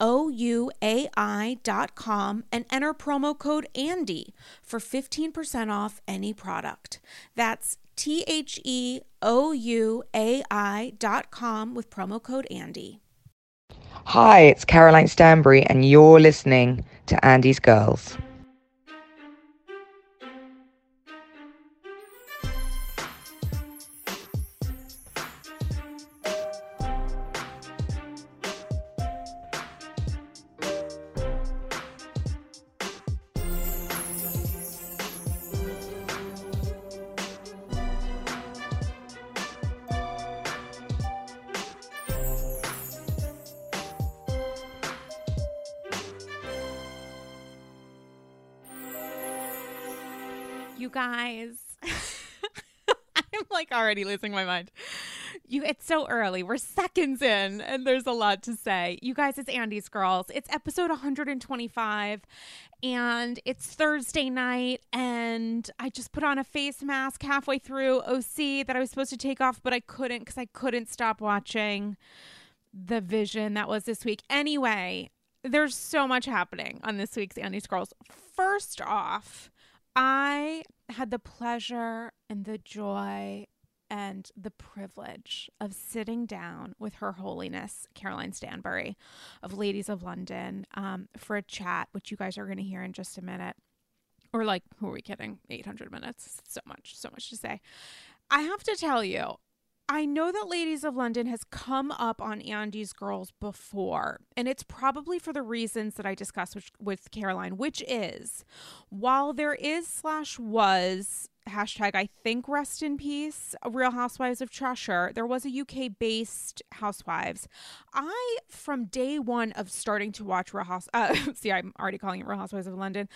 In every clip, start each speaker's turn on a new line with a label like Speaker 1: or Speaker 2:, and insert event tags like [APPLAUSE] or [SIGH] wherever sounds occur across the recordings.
Speaker 1: ouai.com and enter promo code ANDY for 15% off any product. That's T H E O U A I.com with promo code ANDY.
Speaker 2: Hi, it's Caroline Stanbury, and you're listening to Andy's Girls.
Speaker 1: Already losing my mind. You, it's so early. We're seconds in, and there's a lot to say. You guys, it's Andy's Girls. It's episode 125, and it's Thursday night, and I just put on a face mask halfway through OC that I was supposed to take off, but I couldn't because I couldn't stop watching the vision that was this week. Anyway, there's so much happening on this week's Andy's Girls. First off, I had the pleasure and the joy and the privilege of sitting down with Her Holiness Caroline Stanbury of Ladies of London um, for a chat, which you guys are going to hear in just a minute. Or, like, who are we kidding? 800 minutes. So much, so much to say. I have to tell you, I know that Ladies of London has come up on Andy's Girls before, and it's probably for the reasons that I discussed with, with Caroline, which is while there is slash was hashtag I think rest in peace Real Housewives of Cheshire. There was a UK based Housewives. I from day one of starting to watch Real House. Uh, [LAUGHS] see, I'm already calling it Real Housewives of London.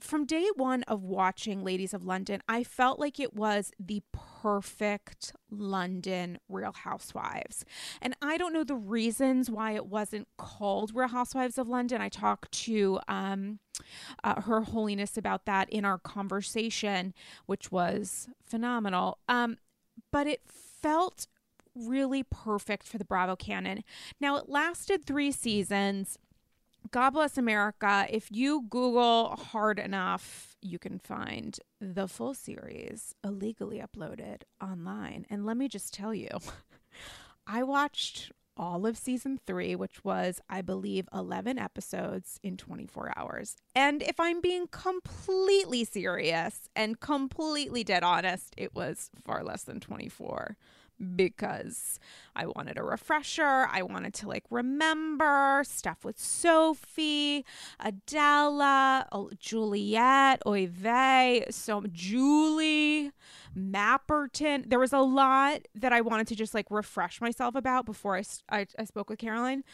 Speaker 1: From day one of watching Ladies of London, I felt like it was the perfect London Real Housewives. And I don't know the reasons why it wasn't called Real Housewives of London. I talked to um, uh, Her Holiness about that in our conversation, which was phenomenal. Um, but it felt really perfect for the Bravo canon. Now, it lasted three seasons. God bless America. If you Google hard enough, you can find the full series illegally uploaded online. And let me just tell you, [LAUGHS] I watched all of season three, which was, I believe, 11 episodes in 24 hours. And if I'm being completely serious and completely dead honest, it was far less than 24 because I wanted a refresher. I wanted to like remember stuff with Sophie, Adela, Juliet, Oy vey, so Julie, Mapperton. There was a lot that I wanted to just like refresh myself about before I, I, I spoke with Caroline.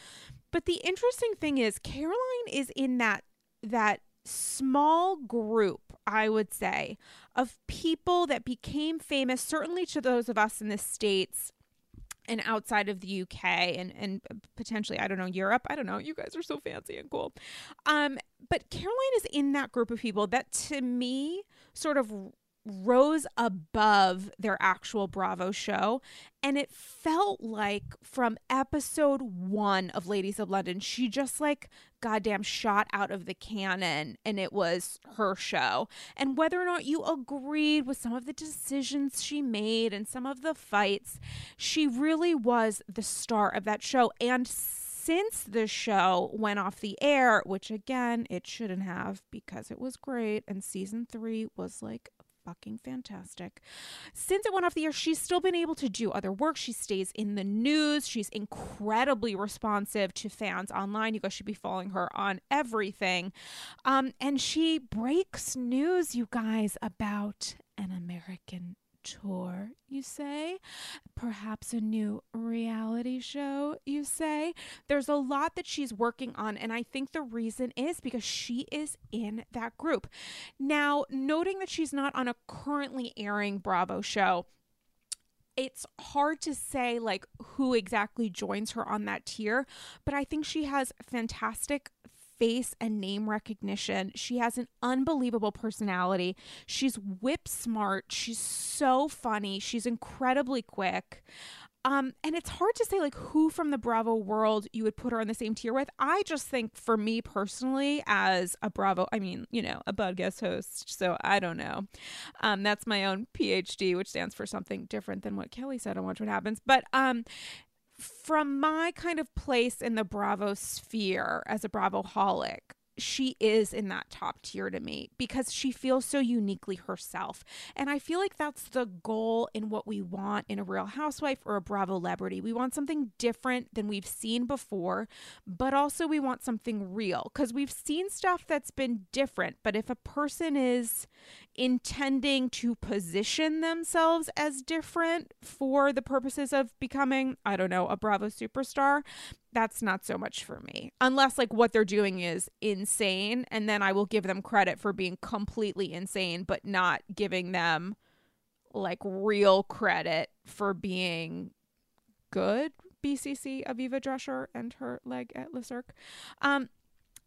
Speaker 1: But the interesting thing is Caroline is in that that small group, I would say, of people that became famous, certainly to those of us in the States and outside of the UK and and potentially I don't know Europe. I don't know. You guys are so fancy and cool. Um but Caroline is in that group of people that to me sort of rose above their actual Bravo show. And it felt like from episode one of Ladies of London, she just like goddamn shot out of the cannon and it was her show. And whether or not you agreed with some of the decisions she made and some of the fights, she really was the star of that show. And since the show went off the air, which again, it shouldn't have because it was great, and season three was like fucking fantastic. Since it went off the air, she's still been able to do other work. She stays in the news. She's incredibly responsive to fans online. You guys should be following her on everything. Um, and she breaks news, you guys, about an American tour, you say? Perhaps a new reality show, you say? There's a lot that she's working on, and I think the reason is because she is in that group. Now, noting that she's not on a currently airing Bravo show, it's hard to say like who exactly joins her on that tier, but I think she has fantastic face and name recognition. She has an unbelievable personality. She's whip smart. She's so funny. She's incredibly quick. Um, and it's hard to say like who from the Bravo world you would put her on the same tier with. I just think for me personally, as a Bravo, I mean, you know, a guest host, so I don't know. Um, that's my own PhD, which stands for something different than what Kelly said on Watch What Happens. But um, from my kind of place in the Bravo sphere as a Bravo holic, she is in that top tier to me because she feels so uniquely herself. And I feel like that's the goal in what we want in a real housewife or a Bravo celebrity. We want something different than we've seen before, but also we want something real because we've seen stuff that's been different. But if a person is intending to position themselves as different for the purposes of becoming, I don't know, a Bravo superstar, that's not so much for me. Unless like what they're doing is insane and then I will give them credit for being completely insane but not giving them like real credit for being good. BCC Aviva Drescher and her leg at Le Cirque. Um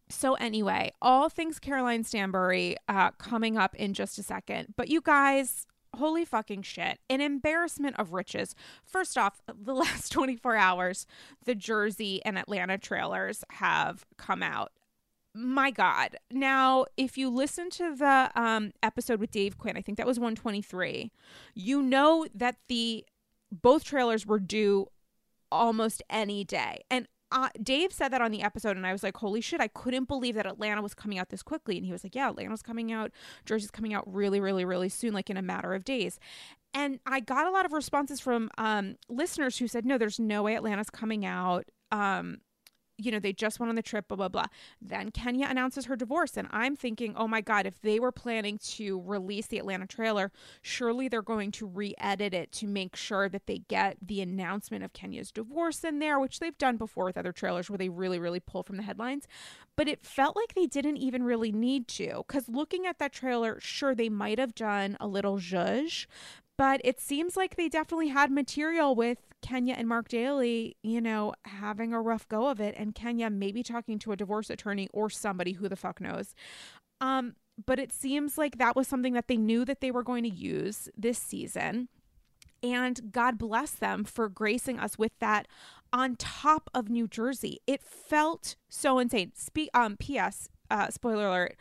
Speaker 1: so anyway, all things Caroline Stanbury uh coming up in just a second. But you guys, holy fucking shit. An embarrassment of riches. First off, the [LAUGHS] last 24 hours, the Jersey and Atlanta trailers have come out. My God. Now, if you listen to the um, episode with Dave Quinn, I think that was 123, you know that the both trailers were due almost any day. And uh, Dave said that on the episode, and I was like, holy shit, I couldn't believe that Atlanta was coming out this quickly. And he was like, yeah, Atlanta's coming out, Jersey's coming out really, really, really soon, like in a matter of days. And I got a lot of responses from um, listeners who said, no, there's no way Atlanta's coming out. Um, you know, they just went on the trip, blah, blah, blah. Then Kenya announces her divorce. And I'm thinking, oh my God, if they were planning to release the Atlanta trailer, surely they're going to re edit it to make sure that they get the announcement of Kenya's divorce in there, which they've done before with other trailers where they really, really pull from the headlines. But it felt like they didn't even really need to. Because looking at that trailer, sure, they might have done a little zhuzh, but it seems like they definitely had material with Kenya and Marc Daly, you know, having a rough go of it, and Kenya maybe talking to a divorce attorney or somebody who the fuck knows. Um, but it seems like that was something that they knew that they were going to use this season. And God bless them for gracing us with that on top of New Jersey. It felt so insane. Spe- um, P.S. Uh, spoiler alert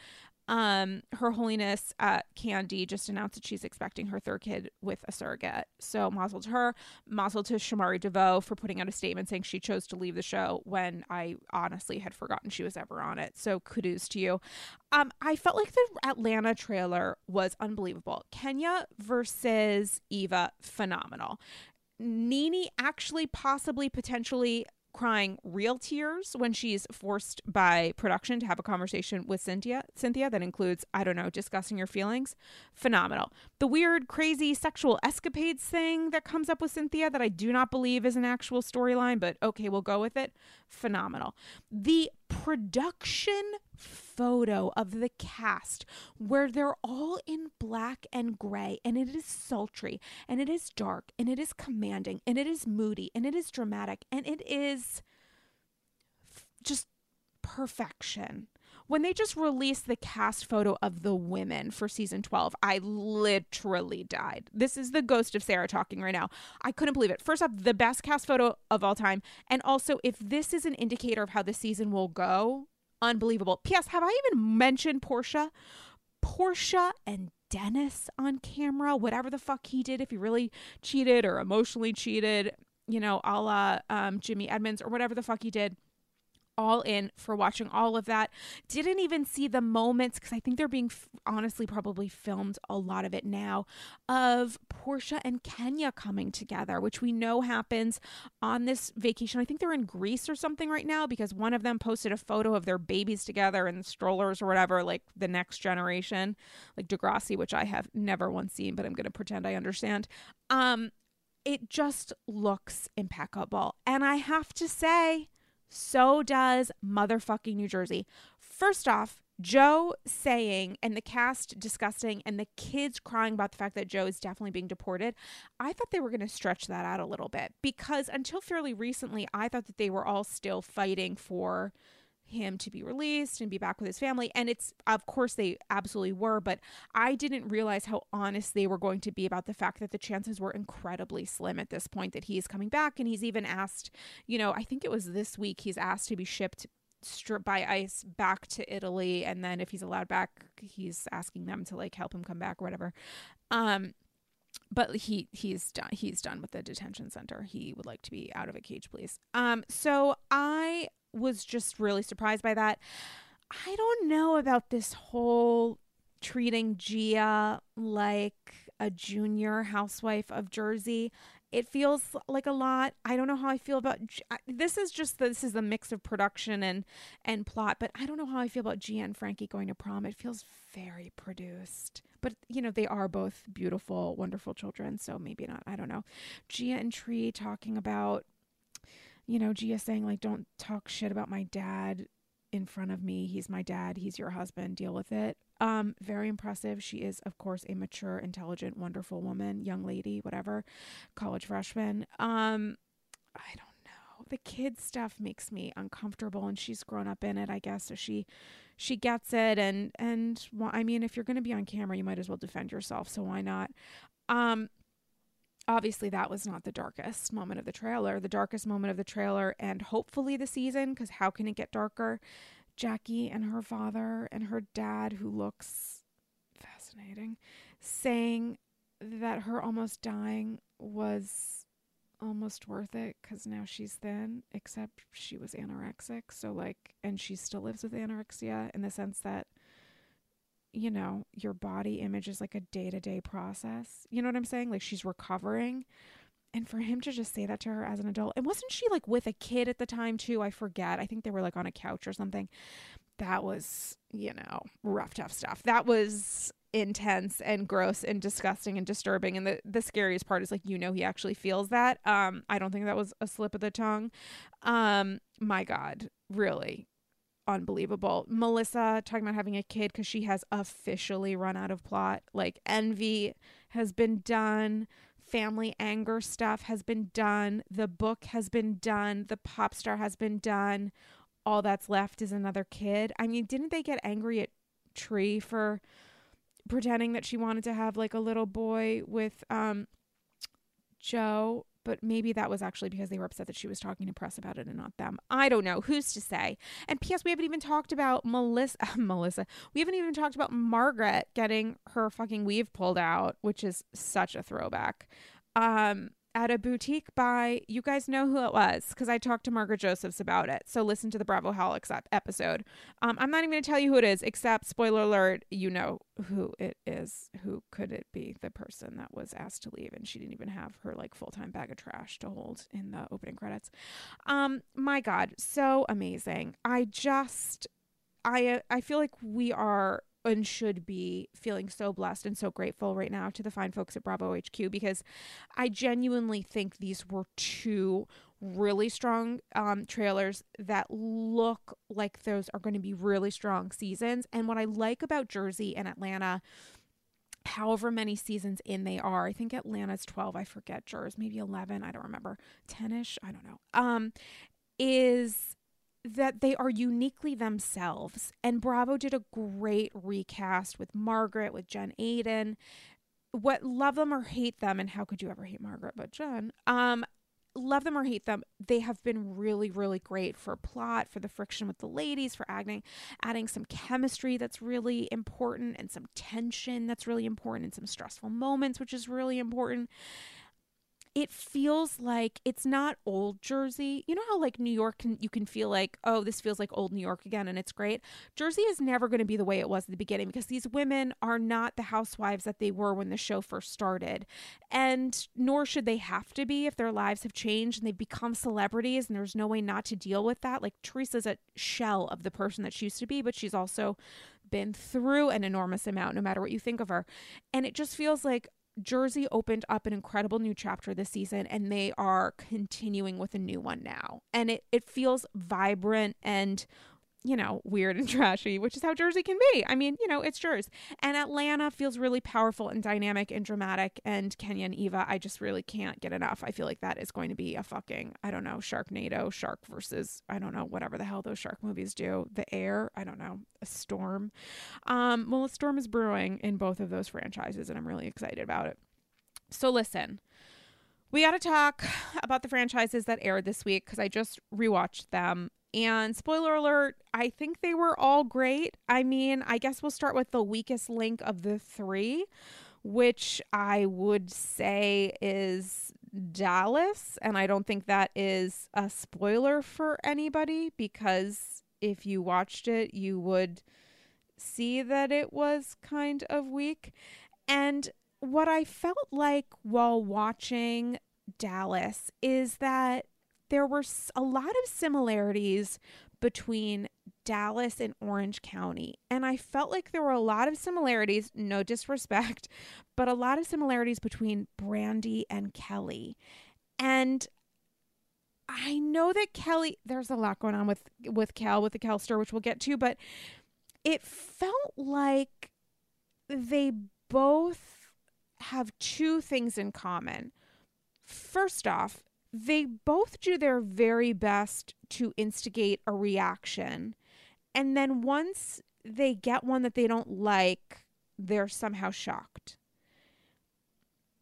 Speaker 1: um her holiness uh Kandi just announced that she's expecting her third kid with a surrogate. So mazel to her. Mazel to shamari devoe for putting out a statement saying she chose to leave the show when i honestly had forgotten she was ever on it. So kudos to you. Um i felt like the atlanta trailer was unbelievable. Kenya versus eva phenomenal. Nene actually possibly potentially crying real tears when she's forced by production to have a conversation with Cynthia. Cynthia that includes, I don't know, discussing your feelings. Phenomenal. The weird, crazy sexual escapades thing that comes up with Cynthia that I do not believe is an actual storyline, but okay, we'll go with it. Phenomenal. The production photo of the cast where they're all in black and gray and it is sultry and it is dark and it is commanding and it is moody and it is dramatic and it is f- just perfection. When they just released the cast photo of the women for season 12, I literally died. This is the ghost of Sarah talking right now. I couldn't believe it. First off, the best cast photo of all time. And also, if this is an indicator of how the season will go, unbelievable. P.S. Have I even mentioned Porsha? Porsha and Dennis on camera, whatever the fuck he did, if he really cheated or emotionally cheated, you know, a la um, Jimmy Edmonds or whatever the fuck he did all in for watching all of that. Didn't even see the moments because I think they're being f- honestly probably filmed a lot of it now of Porsha and Kenya coming together, which we know happens on this vacation. I think they're in Greece or something right now because one of them posted a photo of their babies together in strollers or whatever, like the next generation, like Degrassi, which I have never once seen, but I'm going to pretend I understand. Um, it just looks impeccable. And I have to say, so does motherfucking New Jersey. First off, Joe saying and the cast discussing and the kids crying about the fact that Joe is definitely being deported. I thought they were going to stretch that out a little bit because until fairly recently, I thought that they were all still fighting for him to be released and be back with his family. And it's, of course, they absolutely were, but I didn't realize how honest they were going to be about the fact that the chances were incredibly slim at this point that he is coming back. And he's even asked, you know, I think it was this week, he's asked to be shipped by ice back to Italy and then if he's allowed back he's asking them to like help him come back or whatever um but he he's done he's done with the detention center he would like to be out of a cage please um so i was just really surprised by that. I don't know about this whole treating Gia like a junior housewife of Jersey. It feels like a lot. I don't know how I feel about this. Is just this is the mix of production and and plot, but I don't know how I feel about Gia and Frankie going to prom. It feels very produced, but you know they are both beautiful, wonderful children, so maybe not. I don't know. Gia and Tre talking about you know, Gia saying, like, don't talk shit about my dad in front of me. He's my dad. He's your husband. Deal with it. Um, very impressive. She is, of course, a mature, intelligent, wonderful woman, young lady, whatever, college freshman. Um, I don't know. The kid stuff makes me uncomfortable, and she's grown up in it, I guess. So she, she gets it, and and well, I mean, if you're going to be on camera, you might as well defend yourself. So why not? Um, obviously that was not the darkest moment of the trailer. The darkest moment of the trailer and hopefully the season because how can it get darker? Jackie and her father and her dad who looks fascinating saying that her almost dying was almost worth it because now she's thin except she was anorexic so like and she still lives with anorexia in the sense that you know, your body image is like a day to day process. You know what I'm saying? Like she's recovering. And for him to just say that to her as an adult, and wasn't she like with a kid at the time too? I forget. I think they were like on a couch or something. That was, you know, rough, tough stuff. That was intense and gross and disgusting and disturbing. And the, the scariest part is like, you know, he actually feels that. Um, I don't think that was a slip of the tongue. Um, my God, really unbelievable. Melissa talking about having a kid because she has officially run out of plot. Like envy has been done. Family anger stuff has been done. The book has been done. The pop star has been done. All that's left is another kid. I mean, didn't they get angry at Tre for pretending that she wanted to have like a little boy with um Joe but maybe that was actually because they were upset that she was talking to press about it and not them. I don't know. Who's to say? And P.S. We haven't even talked about Melissa. [LAUGHS] Melissa. We haven't even talked about Margaret getting her fucking weave pulled out, which is such a throwback. Um, at a boutique by you guys know who it was because I talked to Margaret Josephs about it. So listen to the Bravo Holics episode. Um, I'm not even going to tell you who it is, except spoiler alert, you know who it is. Who could it be? The person that was asked to leave and she didn't even have her like full time bag of trash to hold in the opening credits. Um, my God, so amazing. I just, I I feel like we are and should be feeling so blessed and so grateful right now to the fine folks at Bravo HQ because I genuinely think these were two really strong um, trailers that look like those are going to be really strong seasons. And what I like about Jersey and Atlanta however many seasons in they are. I think Atlanta's 12, I forget, Jers, maybe 11, I don't remember. 10ish, I don't know. Um is that they are uniquely themselves. And Bravo did a great recast with Margaret, with Jen Aydin. What love them or hate them, and how could you ever hate Margaret but Jen? Um, love them or hate them, they have been really, really great for plot, for the friction with the ladies, for adding adding some chemistry that's really important and some tension that's really important and some stressful moments, which is really important it feels like it's not old Jersey. You know how like New York can you can feel like, oh, this feels like old New York again and it's great. Jersey is never going to be the way it was at the beginning because these women are not the housewives that they were when the show first started. And nor should they have to be if their lives have changed and they've become celebrities and there's no way not to deal with that. Like Teresa's a shell of the person that she used to be, but she's also been through an enormous amount no matter what you think of her. And it just feels like Jersey opened up an incredible new chapter this season and they are continuing with a new one now. And it, it feels vibrant and you know, weird and [LAUGHS] trashy, which is how Jersey can be. I mean, you know, it's Jersey. And Atlanta feels really powerful and dynamic and dramatic. And Kenya and Eva, I just really can't get enough. I feel like that is going to be a fucking, I don't know, Sharknado, shark versus, I don't know, whatever the hell those shark movies do. The air, I don't know, a storm. Um, well, a storm is brewing in both of those franchises, and I'm really excited about it. So listen. We got to talk about the franchises that aired this week because I just rewatched them and spoiler alert, I think they were all great. I mean, I guess we'll start with the weakest link of the three, which I would say is Dallas. And I don't think that is a spoiler for anybody because if you watched it, you would see that it was kind of weak. And what I felt like while watching Dallas is that there were a lot of similarities between Dallas and Orange County. And I felt like there were a lot of similarities, no disrespect, [LAUGHS] but a lot of similarities between Brandi and Kelly. And I know that Kelly, there's a lot going on with with Kel, with the Kelster, which we'll get to, but it felt like they both have two things in common. First off, they both do their very best to instigate a reaction. And then once they get one that they don't like, they're somehow shocked.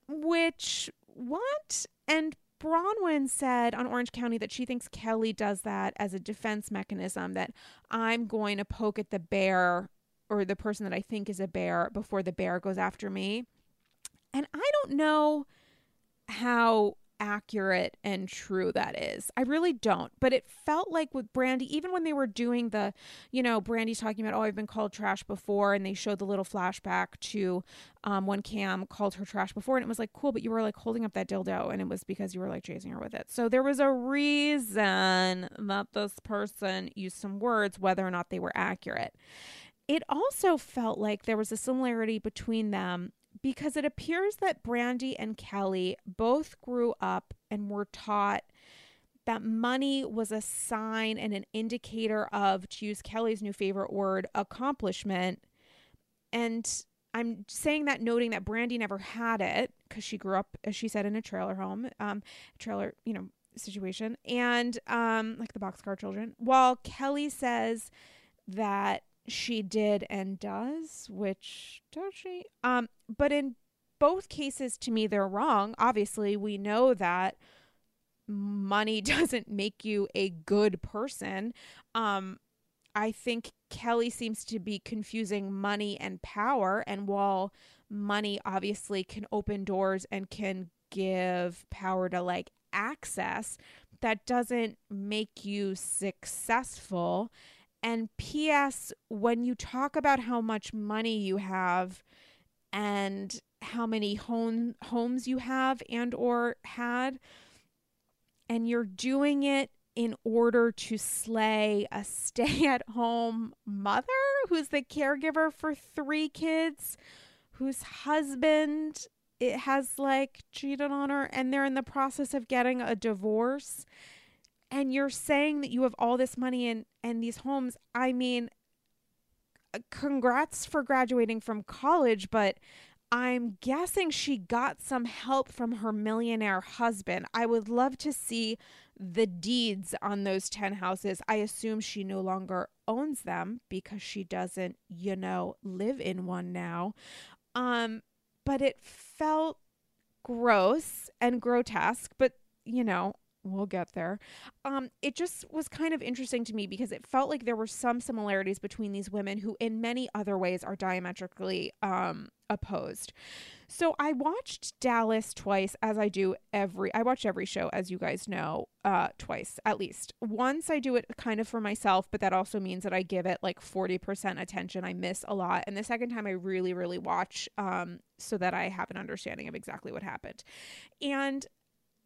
Speaker 1: Which, what? And Braunwyn said on Orange County that she thinks Kelly does that as a defense mechanism that I'm going to poke at the bear or the person that I think is a bear before the bear goes after me. And I don't know how accurate and true that is. I really don't. But it felt like with Brandi, even when they were doing the, you know, Brandi's talking about, oh, I've been called trash before, and they showed the little flashback to um, when Cam called her trash before, and it was like, cool, but you were like holding up that dildo, and it was because you were like chasing her with it. So there was a reason that this person used some words, whether or not they were accurate. It also felt like there was a similarity between them because it appears that Brandi and Kelly both grew up and were taught that money was a sign and an indicator of, to use Kelly's new favorite word, accomplishment. And I'm saying that noting that Brandi never had it because she grew up, as she said, in a trailer home, um, trailer, you know, situation, and um, like the boxcar children. While Kelly says that she did and does, which does she? Um, but in both cases, to me, they're wrong. Obviously, we know that money [LAUGHS] doesn't make you a good person. Um, I think Kelly seems to be confusing money and power. And while money obviously can open doors and can give power to like access that doesn't make you successful. And P.S., when you talk about how much money you have and how many home homes you have and or had and you're doing it in order to slay a stay-at-home mother who's the caregiver for three kids whose husband it has like cheated on her and they're in the process of getting a divorce and you're saying that you have all this money and and these homes i mean uh, congrats for graduating from college but i'm guessing she got some help from her millionaire husband. I would love to see the deeds on those 10 houses. I assume she no longer owns them because she doesn't you know live in one now. Um but it felt gross and grotesque, but you know, we'll get there. Um, it just was kind of interesting to me because it felt like there were some similarities between these women who, in many other ways, are diametrically um, opposed. So I watched Dallas twice, as I do every. I watch every show, as you guys know, uh, twice at least. Once I do it kind of for myself, but that also means that I give it like forty percent attention. I miss a lot, and the second time I really, really watch, um, so that I have an understanding of exactly what happened. And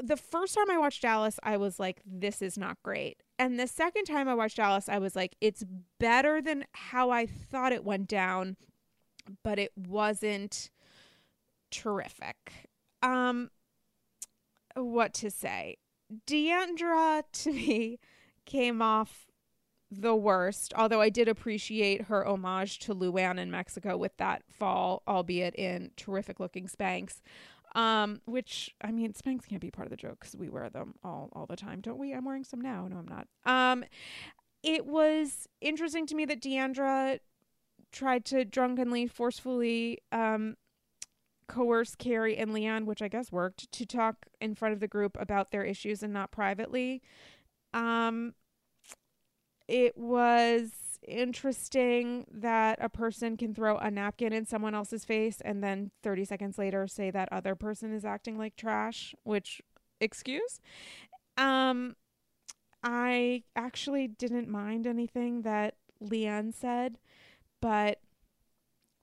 Speaker 1: the first time I watched Dallas, I was like, this is not great. And the second time I watched Dallas, I was like, it's better than how I thought it went down, but it wasn't terrific. Um, what to say? D'Andra [LAUGHS] to me came off the worst, although I did appreciate her homage to Luann in Mexico with that fall, albeit in terrific looking Spanx. Um, which I mean, Spanx can't be part of the joke because we wear them all all the time, don't we? I'm wearing some now. No, I'm not. Um, it was interesting to me that D'Andra tried to drunkenly, forcefully um, coerce Kary and Leon, which I guess worked, to talk in front of the group about their issues and not privately. Um, it was interesting that a person can throw a napkin in someone else's face and then 30 seconds later say that other person is acting like trash, which excuse. Um I actually didn't mind anything that LeeAnne said, but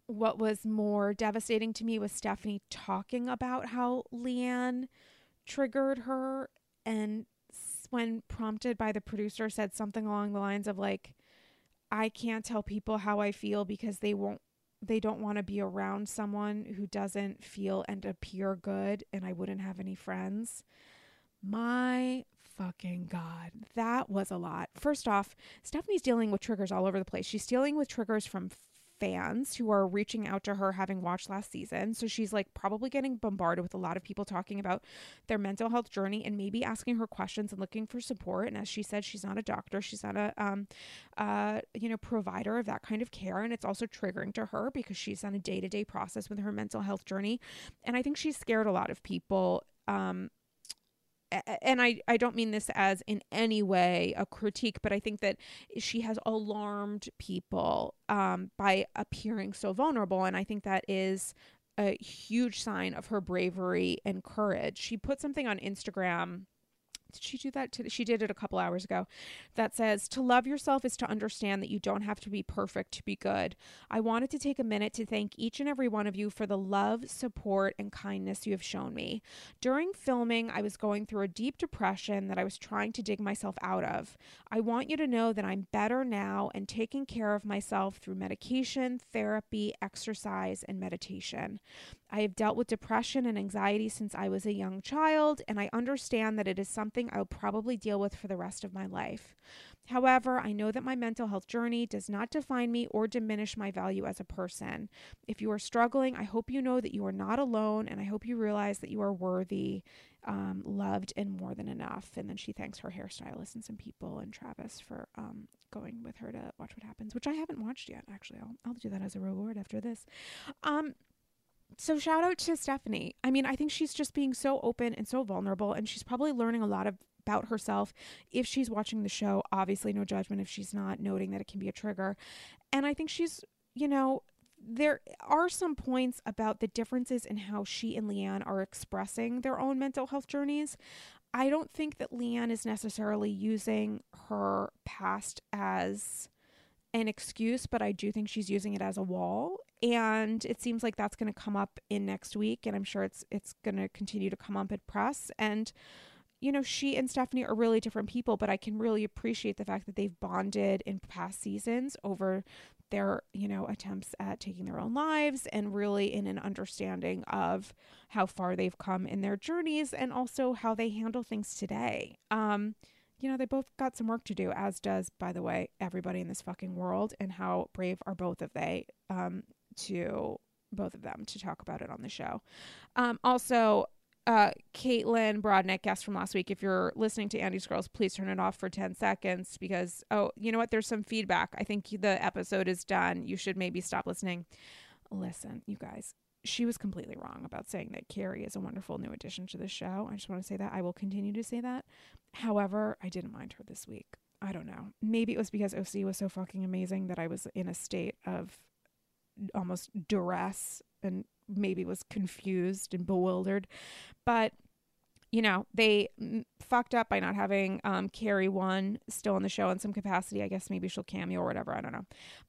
Speaker 1: what was more devastating to me was Stephanie talking about how LeeAnne triggered her and when prompted by the producer said something along the lines of like I can't tell people how I feel because they won't they don't want to be around someone who doesn't feel and appear good and I wouldn't have any friends. My fucking God. That was a lot. First off, Stephanie's dealing with triggers all over the place. She's dealing with triggers from fans who are reaching out to her having watched last season. So she's like probably getting bombarded with a lot of people talking about their mental health journey and maybe asking her questions and looking for support. And as she said, she's not a doctor, she's not a um uh you know provider of that kind of care and it's also triggering to her because she's on a day-to-day process with her mental health journey. And I think she's scared a lot of people um and I, I don't mean this as in any way a critique, but I think that she has alarmed people um, by appearing so vulnerable. And I think that is a huge sign of her bravery and courage. She put something on Instagram did she do that? She did it a couple hours ago. That says, To love yourself is to understand that you don't have to be perfect to be good. I wanted to take a minute to thank each and every one of you for the love, support, and kindness you have shown me. During filming, I was going through a deep depression that I was trying to dig myself out of. I want you to know that I'm better now and taking care of myself through medication, therapy, exercise, and meditation. I have dealt with depression and anxiety since I was a young child, and I understand that it is something I'll probably deal with for the rest of my life. However, I know that my mental health journey does not define me or diminish my value as a person. If you are struggling, I hope you know that you are not alone, and I hope you realize that you are worthy, um, loved, and more than enough. And then she thanks her hairstylist and some people and Travis for um, going with her to watch what happens, which I haven't watched yet. Actually, I'll I'll do that as a reward after this. Um, so shout out to Stephanie. I mean, I think she's just being so open and so vulnerable and she's probably learning a lot of, about herself if she's watching the show. Obviously no judgment if she's not noting that it can be a trigger. And I think she's, you know, there are some points about the differences in how she and LeeAnne are expressing their own mental health journeys. I don't think that LeeAnne is necessarily using her past as an excuse, but I do think she's using it as a wall. And it seems like that's going to come up in next week, and I'm sure it's it's going to continue to come up at press. And you know, she and Stephanie are really different people, but I can really appreciate the fact that they've bonded in past seasons over their, you know, attempts at taking their own lives and really in an understanding of how far they've come in their journeys and also how they handle things today. Um, you know, they both got some work to do, as does, by the way, everybody in this fucking world. And how brave are both of they um, to both of them to talk about it on the show. Um, also, uh, Caitlin Brodnick, guest from last week. If you're listening to Andy's Girls, please turn it off for 10 seconds because, oh, you know what? There's some feedback. I think the episode is done. You should maybe stop listening. Listen, you guys, she was completely wrong about saying that Kary is a wonderful new addition to the show. I just want to say that. I will continue to say that. However, I didn't mind her this week. I don't know. Maybe it was because OC was so fucking amazing that I was in a state of almost duress and maybe was confused and bewildered. But you know, they fucked up by not having um, Cary 1 still on the show in some capacity. I guess maybe she'll cameo or whatever. I don't know.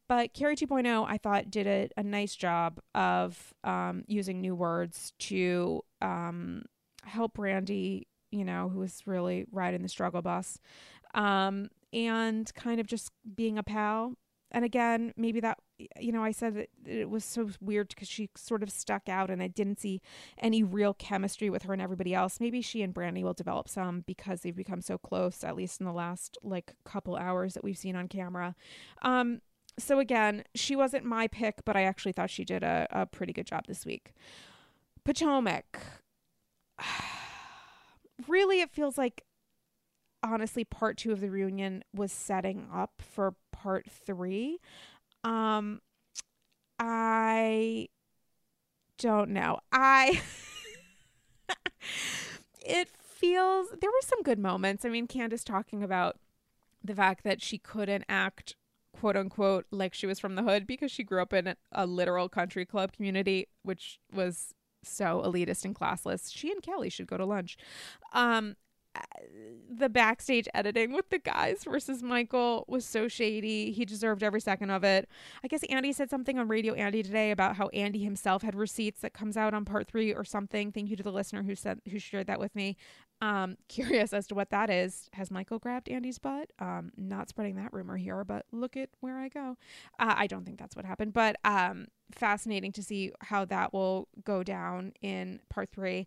Speaker 1: But Kary 2.0, I thought, did a, a nice job of um, using new words to um, help Randy, you know, who was really riding the struggle bus, um, and kind of just being a pal and again, maybe that you know, I said that it was so weird because she sort of stuck out and I didn't see any real chemistry with her and everybody else. Maybe she and Brandi will develop some because they've become so close, at least in the last like couple hours that we've seen on camera. Um, so again, she wasn't my pick, but I actually thought she did a, a pretty good job this week. Potomac. [SIGHS] really, it feels like honestly part two of the reunion was setting up for part three. Um, I don't know. I [LAUGHS] it feels there were some good moments. I mean, Candiace talking about the fact that she couldn't act quote unquote like she was from the hood because she grew up in a literal country club community, which was so elitist and classless. She and Kelly should go to lunch. Um, the backstage editing with the guys versus Michael was so shady. He deserved every second of it. I guess Andy said something on Radio Andy today about how Andy himself had receipts that comes out on part three or something. Thank you to the listener who said who shared that with me. Um, [LAUGHS] curious as to what that is. Has Michael grabbed Andy's butt? Um, not spreading that rumor here, but look at where I go. Uh, I don't think that's what happened, but um, fascinating to see how that will go down in part three.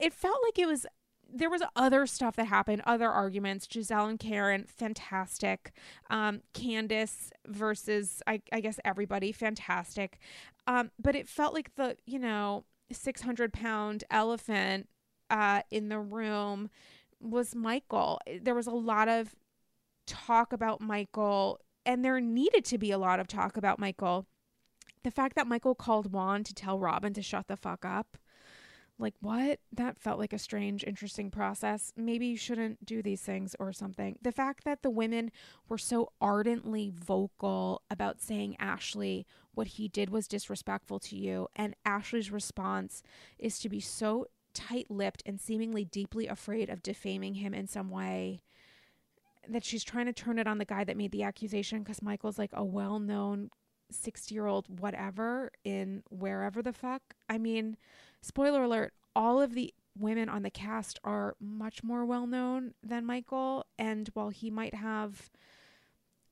Speaker 1: It felt like it was there was other stuff that happened, other arguments. Gizelle and Karen, fantastic. Um, Candiace versus I, I guess everybody, fantastic. Um, but it felt like the you know six hundred pound elephant uh, in the room was Michael. There was a lot of talk about Michael, and there needed to be a lot of talk about Michael. The fact that Michael called Juan to tell Robyn to shut the fuck up like what? That felt like a strange interesting process. Maybe you shouldn't do these things or something. The fact that the women were so ardently vocal about saying ashley what he did was disrespectful to you and ashley's response is to be so tight-lipped and seemingly deeply afraid of defaming him in some way that she's trying to turn it on the guy that made the accusation because michael's like a well-known 60 year old whatever in wherever the fuck i mean spoiler alert, all of the women on the cast are much more well known than Michael. And while he might have,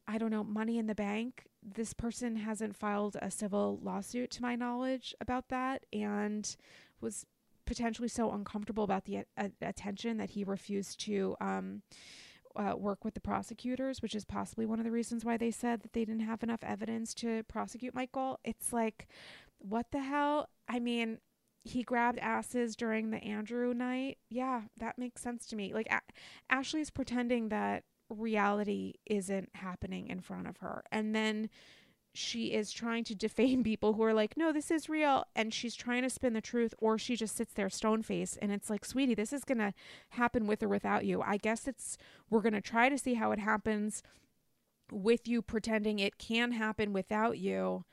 Speaker 1: I don't know, money in the bank, this person hasn't filed a civil lawsuit to my knowledge about that and was potentially so uncomfortable about the uh, attention that he refused to um, uh, work with the prosecutors, which is possibly one of the reasons why they said that they didn't have enough evidence to prosecute Michael. It's like, what the hell? I mean, he grabbed asses during the Andrew night. Yeah, that makes sense to me. Like a- Ashley's pretending that reality isn't happening in front of her. And then she is trying to defame [LAUGHS] people who are like, no, this is real. And she's trying to spin the truth, or she just sits there stone faced. And it's like, sweetie, this is going to happen with or without you. I guess it's, we're going to try to see how it happens with you pretending it can happen without you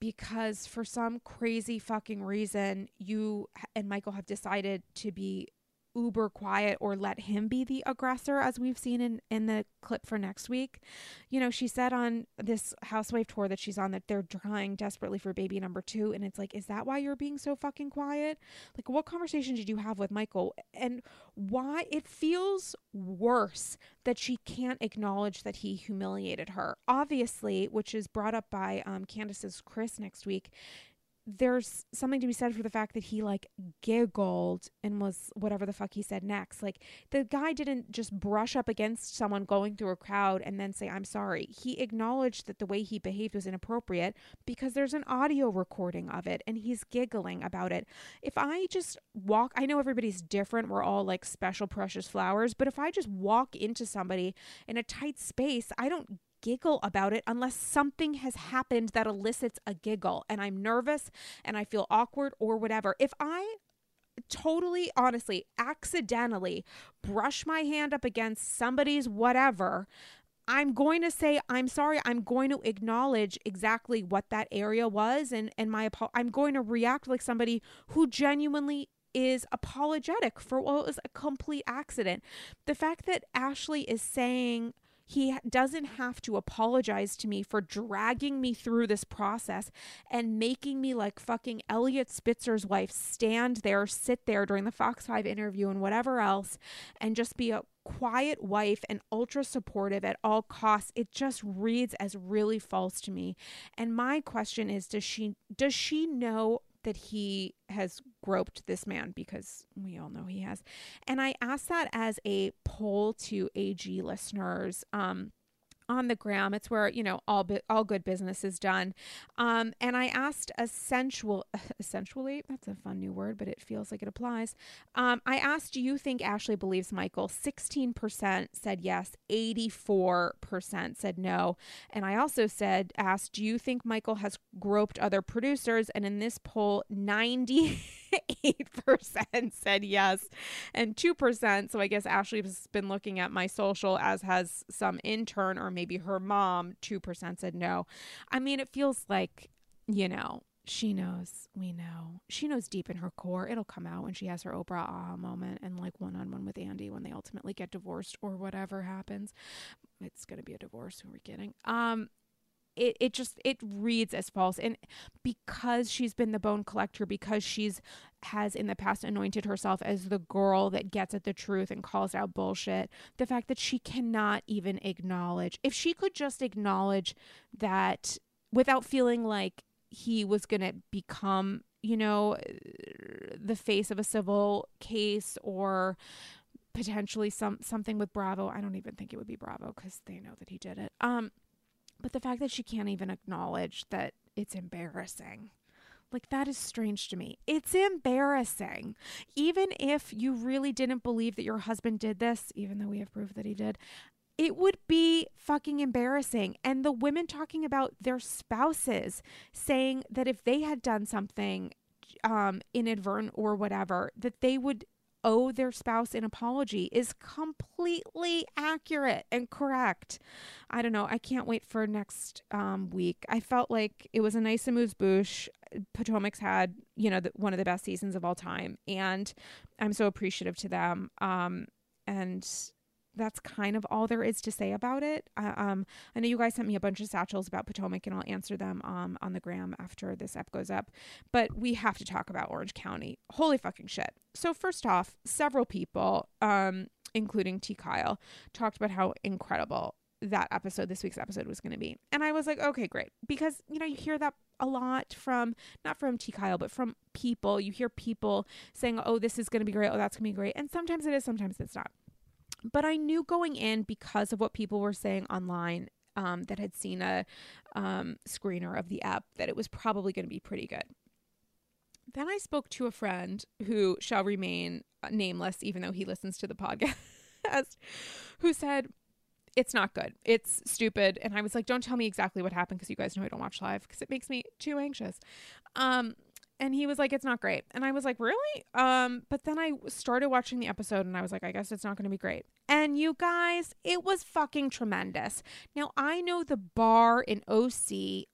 Speaker 1: because for some crazy fucking reason, you and Michael have decided to be uber quiet or let him be the aggressor as we've seen in in the clip for next week. You know she said on this housewife tour that she's on that they're trying desperately for baby number 2 and it's like is that why you're being so fucking quiet? Like what conversation did you have with Michael? And why it feels worse that she can't acknowledge that he humiliated her. Obviously which is brought up by um Candiace's Chris next week there's something to be said for the fact that he like giggled and was whatever the fuck he said next. Like the guy didn't just brush up against someone going through a crowd and then say, I'm sorry. He acknowledged that the way he behaved was inappropriate because there's an audio recording of it and he's giggling about it. If I just walk, I know everybody's different. We're all like special, precious flowers. But if I just walk into somebody in a tight space, I don't giggle about it unless something has happened that elicits a giggle and I'm nervous and I feel awkward or whatever. If I totally honestly accidentally brush my hand up against somebody's whatever I'm going to say I'm sorry. I'm going to acknowledge exactly what that area was and and my I'm going to react like somebody who genuinely is apologetic for what was a complete accident. The fact that Ashley is saying he doesn't have to apologize to me for dragging me through this process and making me like fucking Eliot Spitzer's wife stand there, sit there during the Fox 5 interview and whatever else and just be a quiet wife and ultra supportive at all costs. It just reads as really false to me. And my question is does she does she know that he has groped this man because we all know he has. And I asked that as a poll to AG listeners. Um, on the gram. It's where you know all bi- all good business is done. Um, and I asked essential, [LAUGHS] essentially that's a fun new word, but it feels like it applies. Um, I asked, do you think Ashley believes Michael? Sixteen percent said yes. Eighty four percent said no. And I also said, asked, do you think Michael has groped other producers? And in this poll, ninety. 8% [LAUGHS] said yes and 2%. So I guess Ashley's been looking at my social, as has some intern or maybe her mom. 2% said no. I mean, it feels like, you know, she knows, we know. She knows deep in her core. It'll come out when she has her Oprah aha moment and like one on one with Andy when they ultimately get divorced or whatever happens. It's going to be a divorce. Who are we kidding? Um, it, it just it reads as false and because she's been the bone collector because she's has in the past anointed herself as the girl that gets at the truth and calls out bullshit the fact that she cannot even acknowledge if she could just acknowledge that without feeling like he was going to become you know the face of a civil case or potentially some something with Bravo. I don't even think it would be Bravo cuz they know that he did it. Um but the fact that she can't even acknowledge that it's embarrassing. Like, that is strange to me. It's embarrassing. Even if you really didn't believe that your husband did this, even though we have proof that he did, it would be fucking embarrassing. And the women talking about their spouses saying that if they had done something um, inadvertent or whatever, that they would owe their spouse an apology is completely accurate and correct. I don't know. I can't wait for next um, week. I felt like it was a nice amuse bouche. Potomac's had, you know, the, one of the best seasons of all time. And I'm so appreciative to them. Um, and that's kind of all there is to say about it. Uh, um, I know you guys sent me a bunch of satchels about Potomac, and I'll answer them um, on the gram after this ep goes up. But we have to talk about Orange County. Holy fucking shit. So, first off, several people, um, including T. Kyle, talked about how incredible that episode, this week's episode, was going to be. And I was like, okay, great. Because, you know, you hear that a lot from, not from T. Kyle, but from people. You hear people saying, oh, this is going to be great. Oh, that's going to be great. And sometimes it is, sometimes it's not. But I knew going in because of what people were saying online um, that had seen a um, screener of the app that it was probably going to be pretty good. Then I spoke to a friend who shall remain nameless, even though he listens to the podcast, [LAUGHS] who said, it's not good. It's stupid. And I was like, don't tell me exactly what happened because you guys know I don't watch live because it makes me too anxious. Um, and he was like it's not great. And i was like really? Um but then i started watching the episode and i was like i guess it's not going to be great. And you guys it was fucking tremendous. Now i know the bar in oc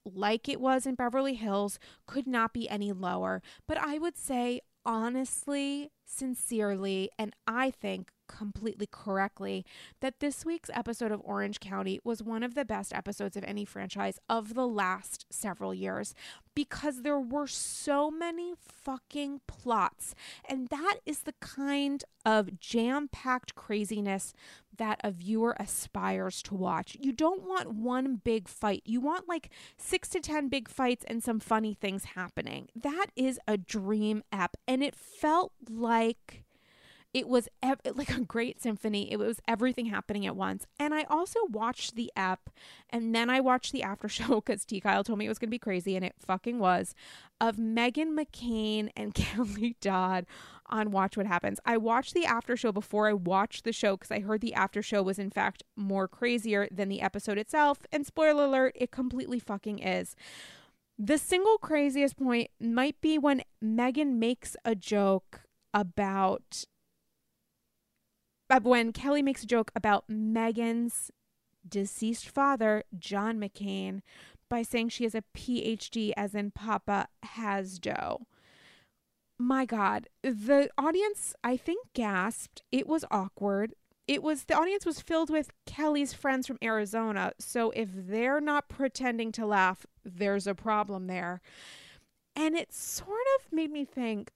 Speaker 1: like it was in beverly hills could not be any lower. But i would say honestly sincerely and i think completely correctly that this week's episode of Orange County was one of the best episodes of any franchise of the last several years because there were so many fucking plots. And that is the kind of jam packed craziness that a viewer aspires to watch. You don't want one big fight, you want like six to 10 big fights and some funny things happening. That is a dream ep. And it felt like it was ev- like a great symphony. It was everything happening at once. And I also watched the ep and then I watched the after [LAUGHS] show because T. Kyle told me it was going to be crazy and it fucking was of Meghan McCain and [LAUGHS] Kelly Dodd on Watch What Happens. I watched the after show before I watched the show because I heard the after show was in fact more crazier than the episode itself. And spoiler alert, it completely fucking is. The single craziest point might be when Meghan makes a joke about when Kelly makes a joke about Meghan's deceased father, John McCain, by saying she has a PhD, as in Papa Hasdo. My God, the audience, I think, gasped. It was awkward. It was the audience was filled with Kelly's friends from Arizona. So if they're not pretending to laugh, there's a problem there. And it sort of made me think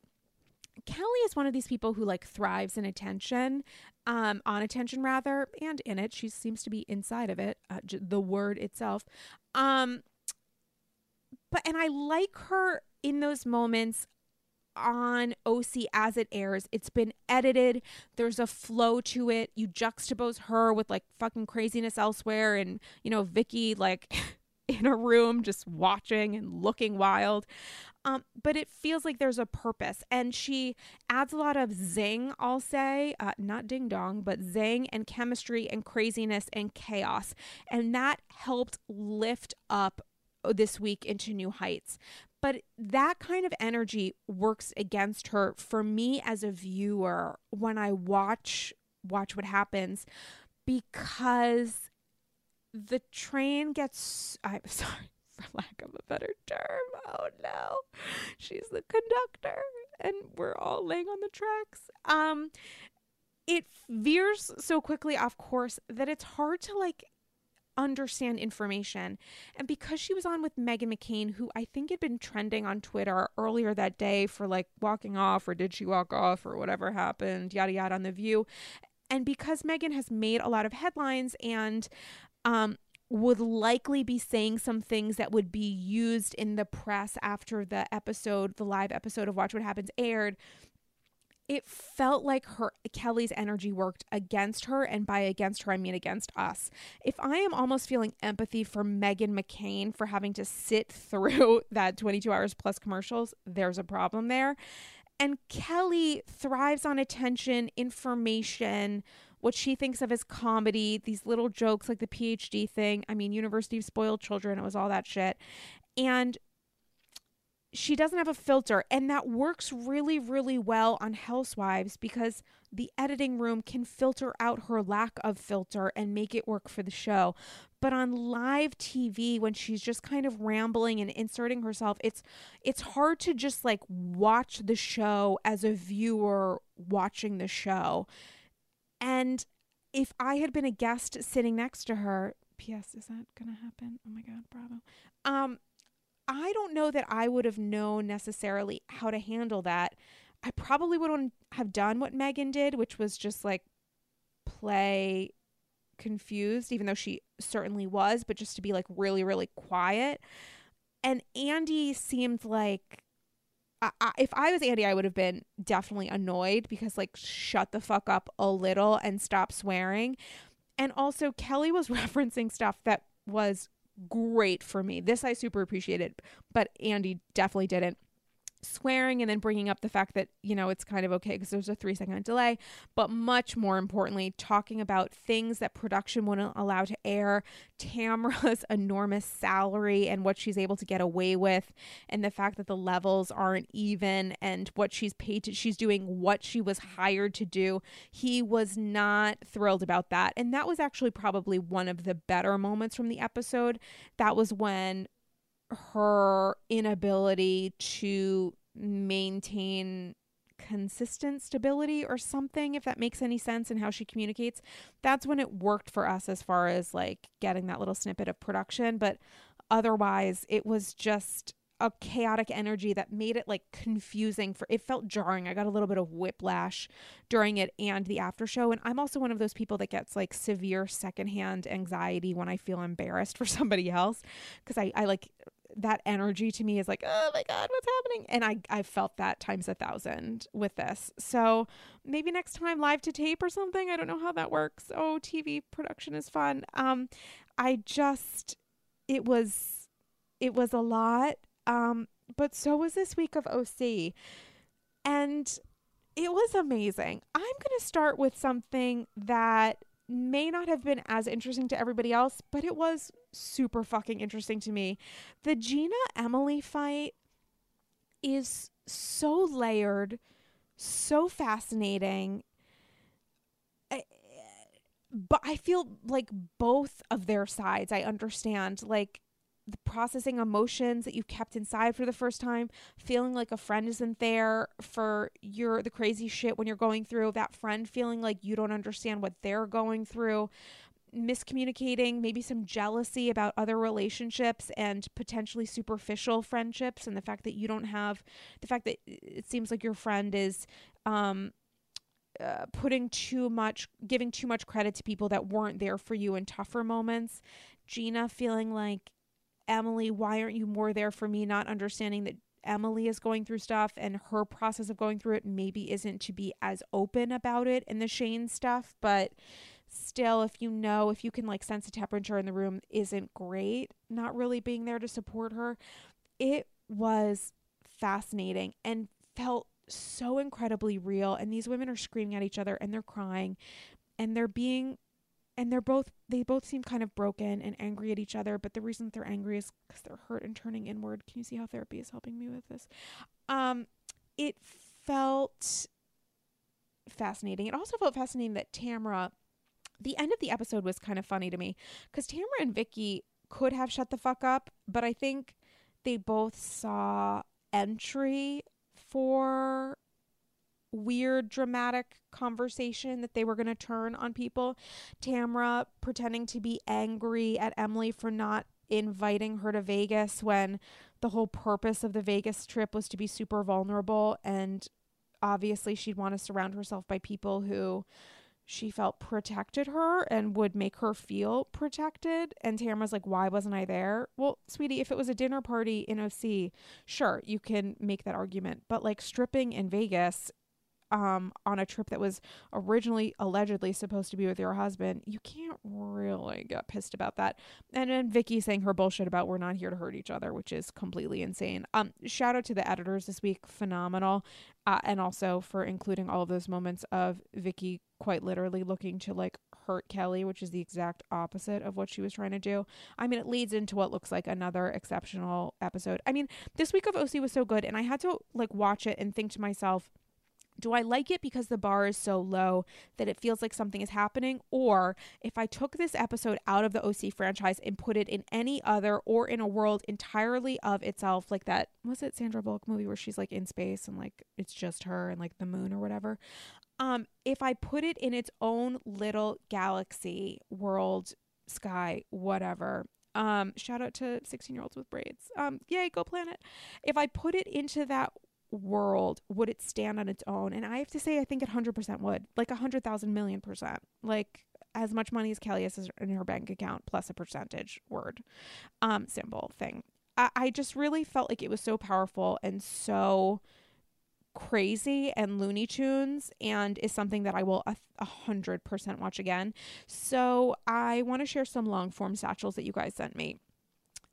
Speaker 1: Kelly is one of these people who like thrives in attention, um, on attention rather, and in it. She seems to be inside of it, uh, j- the word itself. Um, but and I like her in those moments on OC as it airs. It's been edited. There's a flow to it. You juxtapose her with like fucking craziness elsewhere, and you know Vicki like. [LAUGHS] in a room just watching and looking wild. Um, but it feels like there's a purpose. And she adds a lot of zing, I'll say, uh, not ding dong, but zing and chemistry and craziness and chaos. And that helped lift up this week into new heights. But that kind of energy works against her for me as a viewer when I watch watch what happens because the train gets I'm [LAUGHS] sorry for lack of a better term. Oh no. She's the conductor and we're all laying on the tracks. Um it veers so quickly off course that it's hard to like understand information. And because she was on with Meghan McCain, who I think had been trending on Twitter earlier that day for like walking off or did she walk off or whatever happened, yada yada on The View. And because Meghan has made a lot of headlines and um, would likely be saying some things that would be used in the press after the episode, the live episode of Watch What Happens aired. It felt like her Kelly's energy worked against her, and by against her, I mean against us. If I am almost feeling empathy for Meghan McCain for having to sit [LAUGHS] through that 22 hours plus commercials, there's a problem there. And Kelly thrives on attention, information, what she thinks of as comedy, these little jokes like the PhD thing. I mean, University of Spoiled Children, it was all that shit. And she doesn't have a filter. And that works really, really well on Housewives because the editing room can filter out her lack of filter and make it work for the show. But on live TV when she's just kind of rambling and inserting herself, it's it's hard to just like watch the show as a viewer watching the show. And if I had been a guest sitting next to her, P.S. Is that gonna happen? Oh my God, bravo. Um, I don't know that I would have known necessarily how to handle that. I probably wouldn't have done what Meghan did, which was just like play confused, even though she certainly was, but just to be like really, really quiet. And Andy seemed like I, if I was Andy, I would have been definitely annoyed because, like, shut the fuck up a little and stop swearing. And also, Kelly was [LAUGHS] referencing stuff that was great for me. This I super appreciated, but Andy definitely didn't. Swearing and then bringing up the fact that you know it's kind of okay because there's a three second delay but much more importantly talking about things that production wouldn't allow to air tamra's [LAUGHS] enormous salary and what she's able to get away with and the fact that the levels aren't even and what she's paid to she's doing what she was hired to do. He was not thrilled about that. And that was actually probably one of the better moments from the episode. That was when her inability to maintain consistent stability or something if that makes any sense in how she communicates that's when it worked for us as far as like getting that little snippet of production. But otherwise it was just a chaotic energy that made it like confusing for it felt jarring. I got a little bit of whiplash during it and the after show. And i'm also one of those people that gets like severe secondhand anxiety when i feel embarrassed for [LAUGHS] somebody else because I, I like that energy to me is like, oh my God, what's happening? And I, I felt that times a thousand with this. So maybe next time live to tape or something. I don't know how that works. Oh, TV production is fun. Um, I just, it was, it was a lot. Um, but so was this week of OC. And it was amazing. I'm going to start with something that may not have been as interesting to everybody else, but it was super fucking interesting to me. The Gina Emily fight is so layered, so fascinating. I, but I feel like both of their sides I understand. Like processing emotions that you've kept inside for the first time, feeling like a friend isn't there for your the crazy shit when you're going through, that friend feeling like you don't understand what they're going through, miscommunicating, maybe some jealousy about other relationships and potentially superficial friendships and the fact that you don't have the fact that it seems like your friend is um uh, putting too much, giving too much credit to people that weren't there for you in tougher moments. Gina feeling like Emily, why aren't you more there for me? Not understanding that Emily is going through stuff and her process of going through it maybe isn't to be as open about it in the Shane stuff, but still, if you know, if you can like sense a temperature in the room isn't great, not really being there to support her. It was fascinating and felt so incredibly real. And these women are screaming at each other and they're crying and they're being and they're both they both seem kind of broken and angry at each other but the reason they're angry is because they're hurt and turning inward. Can you see how therapy is helping me with this? Um it felt fascinating. It also felt fascinating that tamra the end of the episode was kind of funny to me because tamra and vicki could have shut the fuck up but i think they both saw entry for weird dramatic conversation that they were going to turn on people. Tamra pretending to be angry at Emily for not inviting her to Vegas when the whole purpose of the Vegas trip was to be super vulnerable and obviously she'd want to surround herself by people who she felt protected her and would make her feel protected. And Tamra's like, Why wasn't I there? Well, sweetie, if it was a dinner party in OC, sure, you can make that argument. But like stripping in Vegas um, on a trip that was originally allegedly supposed to be with your husband, you can't really get pissed about that. And then Vicki saying her bullshit about we're not here to hurt each other, which is completely insane. Um, shout out to the editors this week, phenomenal, uh, and also for including all of those moments of Vicki quite literally looking to like hurt Kelly, which is the exact opposite of what she was trying to do. I mean, it leads into what looks like another exceptional episode. I mean, this week of OC was so good, and I had to like watch it and think to myself do I like it because the bar is so low that it feels like something is happening? Or if I took this episode out of the OC franchise and put it in any other or in a world entirely of itself, like that, was it Sandra Bullock movie where she's like in space and like it's just her and like the moon or whatever? Um, if I put it in its own little galaxy, world, sky, whatever, um, shout out to 16 year olds with braids. Um, yay, go planet. If I put it into that world would it stand on its own? And I have to say, I think it 100% would. Like a 100,000 million percent. Like as much money as Kelly has in her bank account plus a percentage word um, symbol thing. I, I just really felt like it was so powerful and so crazy and Looney Tunes and is something that I will a hundred percent watch again. So I want to share some long form satchels that you guys sent me.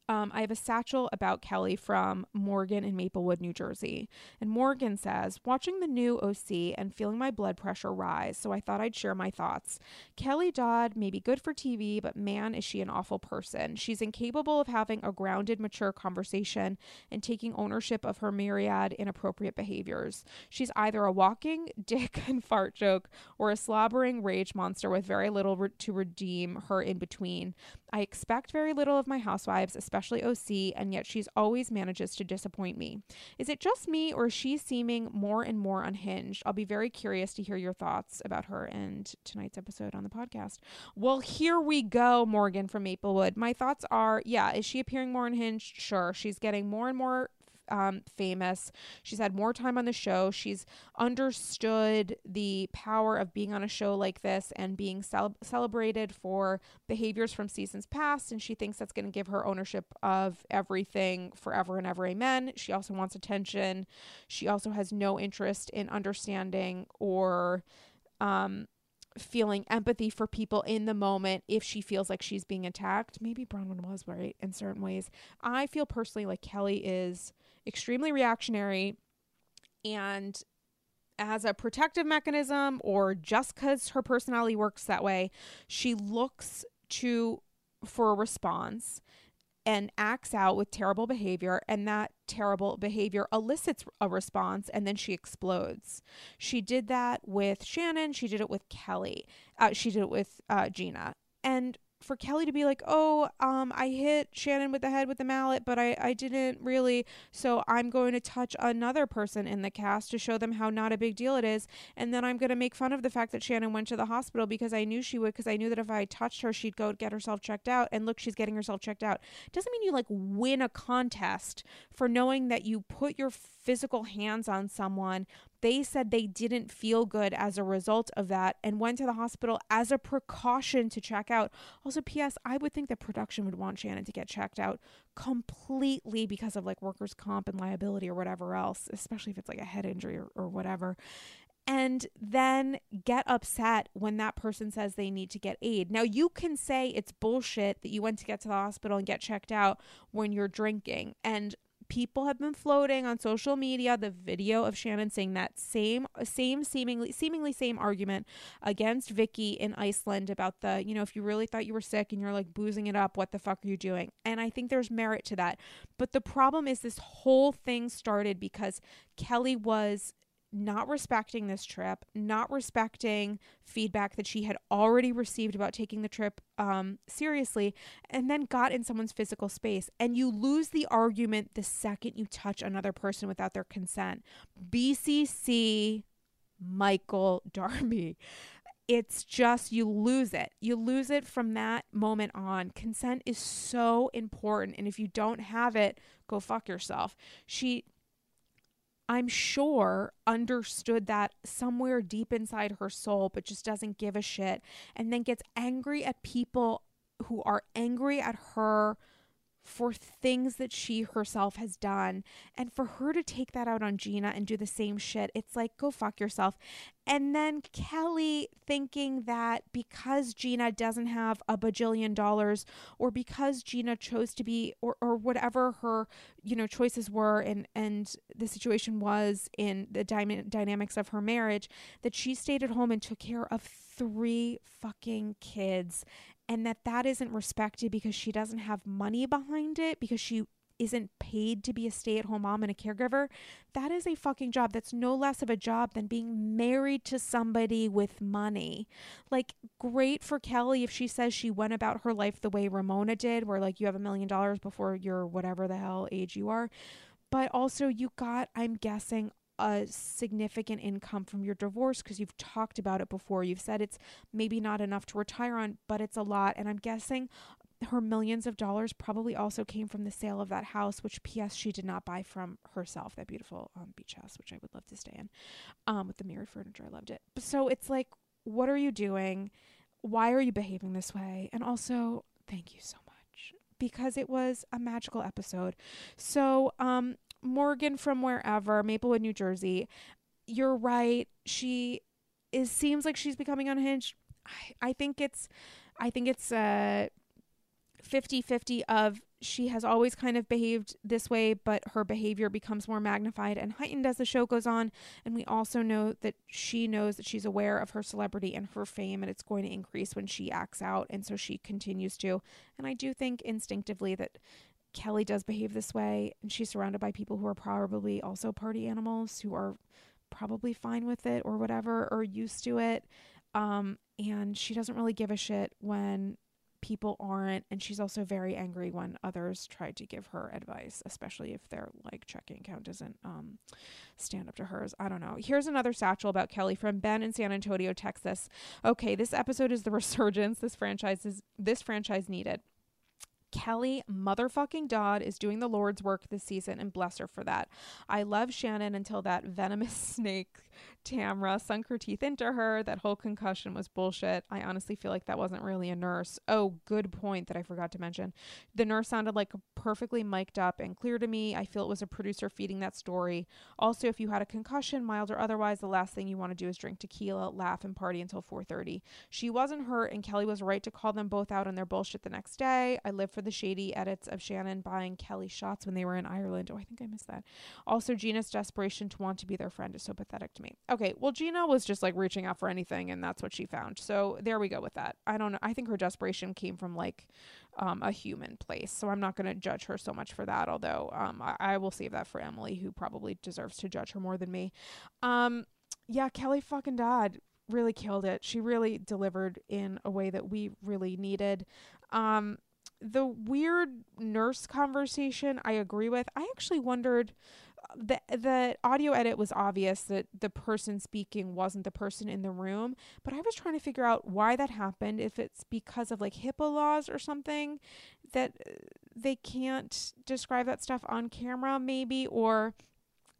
Speaker 1: Um, I have a satchel about Kelly from Morgan in Maplewood, New Jersey. And Morgan says, watching the new OC and feeling my blood pressure rise, so I thought I'd share my thoughts. Kelly Dodd may be good for TV, but man, is she an awful person. She's incapable of having a grounded, mature conversation and taking ownership of her myriad inappropriate behaviors. She's either a walking [LAUGHS] dick and fart joke or a slobbering rage monster with very little re- to redeem her in between. I expect very little of my housewives, especially OC, and yet she's always manages to disappoint me. Is it just me, or is she seeming more and more unhinged? I'll be very curious to hear your thoughts about her and tonight's episode on the podcast. Well, here we go, Morgan from Maplewood. My thoughts are yeah, is she appearing more unhinged? Sure. She's getting more and more um, famous. She's had more time on the show. She's understood the power of being on a show like this and being cel- celebrated for behaviors from seasons past. And she thinks that's going to give her ownership of everything forever and ever. Amen. She also wants attention. She also has no interest in understanding or um, feeling empathy for people in the moment if she feels like she's being attacked. Maybe Braunwyn was right in certain ways. I feel personally like Kelly is extremely reactionary and as a protective mechanism or just because her personality works that way, she looks to for a response and acts out with terrible behavior and that terrible behavior elicits a response and then she explodes. She did that with shannon. She did it with kelly. Uh, she did it with uh, gina. And for Kelly to be like, "Oh, um, I hit Shannon with the head with the mallet, but I I didn't really. So I'm going to touch another person in the cast to show them how not a big deal it is, and then I'm going to make fun of the fact that Shannon went to the hospital because I knew she would, because I knew that if I touched her, she'd go get herself checked out. And look, she's getting herself checked out. Doesn't mean you like win a contest for knowing that you put your physical hands on someone they said they didn't feel good as a result of that and went to the hospital as a precaution to check out. Also, P.S., I would think that production would want Shannon to get checked out completely because of like workers' comp and liability or whatever else, especially if it's like a head injury or, or whatever and then get upset when that person says they need to get aid. Now, you can say it's bullshit that you went to get to the hospital and get checked out when you're drinking. And people have been floating on social media the video of Shannon saying that same same seemingly seemingly same argument against Vicki in Iceland about the, you know, if you really thought you were sick and you're like boozing it up, what the fuck are you doing? And I think there's merit to that. But the problem is this whole thing started because Kelly was not respecting this trip, not respecting feedback that she had already received about taking the trip um, seriously, and then got in someone's physical space. And you lose the argument the second you touch another person without their consent. BCC Michael [LAUGHS] Darby. It's just you lose it. You lose it from that moment on. Consent is so important. And if you don't have it, go fuck yourself. She I'm sure, understood that somewhere deep inside her soul, but just doesn't give a shit, and then gets angry at people who are angry at her for things that she herself has done. And for her to take that out on Gina and do the same shit, it's like, go fuck yourself. And then Kelly thinking that because Gina doesn't have a bajillion dollars or because Gina chose to be or, or whatever her, you know, choices were and, and the situation was in the dy- dynamics of her marriage, that she stayed at home and took care of three fucking kids and that that isn't respected because she doesn't have money behind it because she isn't paid to be a stay-at-home mom and a caregiver that is a fucking job that's no less of a job than being married to somebody with money. Like great for kelly if she says she went about her life the way ramona did where like you have a million dollars before you're whatever the hell age you are. But also you got i'm guessing a significant income from your divorce because you've talked about it before. You've said it's maybe not enough to retire on, but it's a lot. And I'm guessing her millions of dollars probably also came from the sale of that house, which P.S. she did not buy from herself, that beautiful um, beach house, which I would love to stay in um, with the mirrored furniture. I loved it. So it's like, what are you doing? Why are you behaving this way? And also, thank you so much because it was a magical episode. So, um, Morgan from wherever, Maplewood, New Jersey. You're right. She is seems like she's becoming unhinged. I, I think it's I think it's uh 50 50 of she has always kind of behaved this way, but her behavior becomes more magnified and heightened as the show goes on. And we also know that she knows that she's aware of her celebrity and her fame, and it's going to increase when she acts out. And so she continues to. And I do think instinctively that Kelly does behave this way, and she's surrounded by people who are probably also party animals who are probably fine with it or whatever, or used to it. Um, and she doesn't really give a shit when people aren't and she's also very angry when others try to give her advice especially if their like checking account doesn't um stand up to hers. I don't know. Here's another satchel about kelly from ben in san antonio texas. Okay this episode is the [LAUGHS] resurgence this franchise is this franchise needed Kelly motherfucking Dodd is doing the Lord's work this season, and bless her for that. I love Shannon until that [LAUGHS] venomous snake Tamra sunk her teeth into her. That whole concussion was bullshit. I honestly feel like that wasn't really a nurse. Oh, good point that I forgot to mention. The nurse sounded like perfectly mic'd up and clear to me. I feel it was a producer feeding that story. Also, if you had a concussion, mild or otherwise, the last thing you want to do is drink tequila, laugh, and party until 4:30. She wasn't hurt, and Kelly was right to call them both out on their bullshit the next day. I live for the shady edits of Shannon buying Kelly shots when they were in Ireland. Oh, I think I missed that. Also, Gina's desperation to want to be their friend is so pathetic to me. Okay, well, Gina was just like reaching out for anything, and that's what she found. So there we go with that. I don't know. I think her desperation came from like um, a human place. So I'm not going to judge her so much for that, although um, I, I will save that for Emily, who probably deserves to judge her more than me. Um, yeah, Kelly fucking Dodd really killed it. She really delivered in a way that we really needed. Um, the weird nurse conversation, I agree with. I actually wondered the the audio edit was obvious that the person speaking wasn't the person in the room, but I was trying to figure out why that happened. If it's because of like HIPAA laws or something that uh, they can't describe that stuff on camera, maybe, or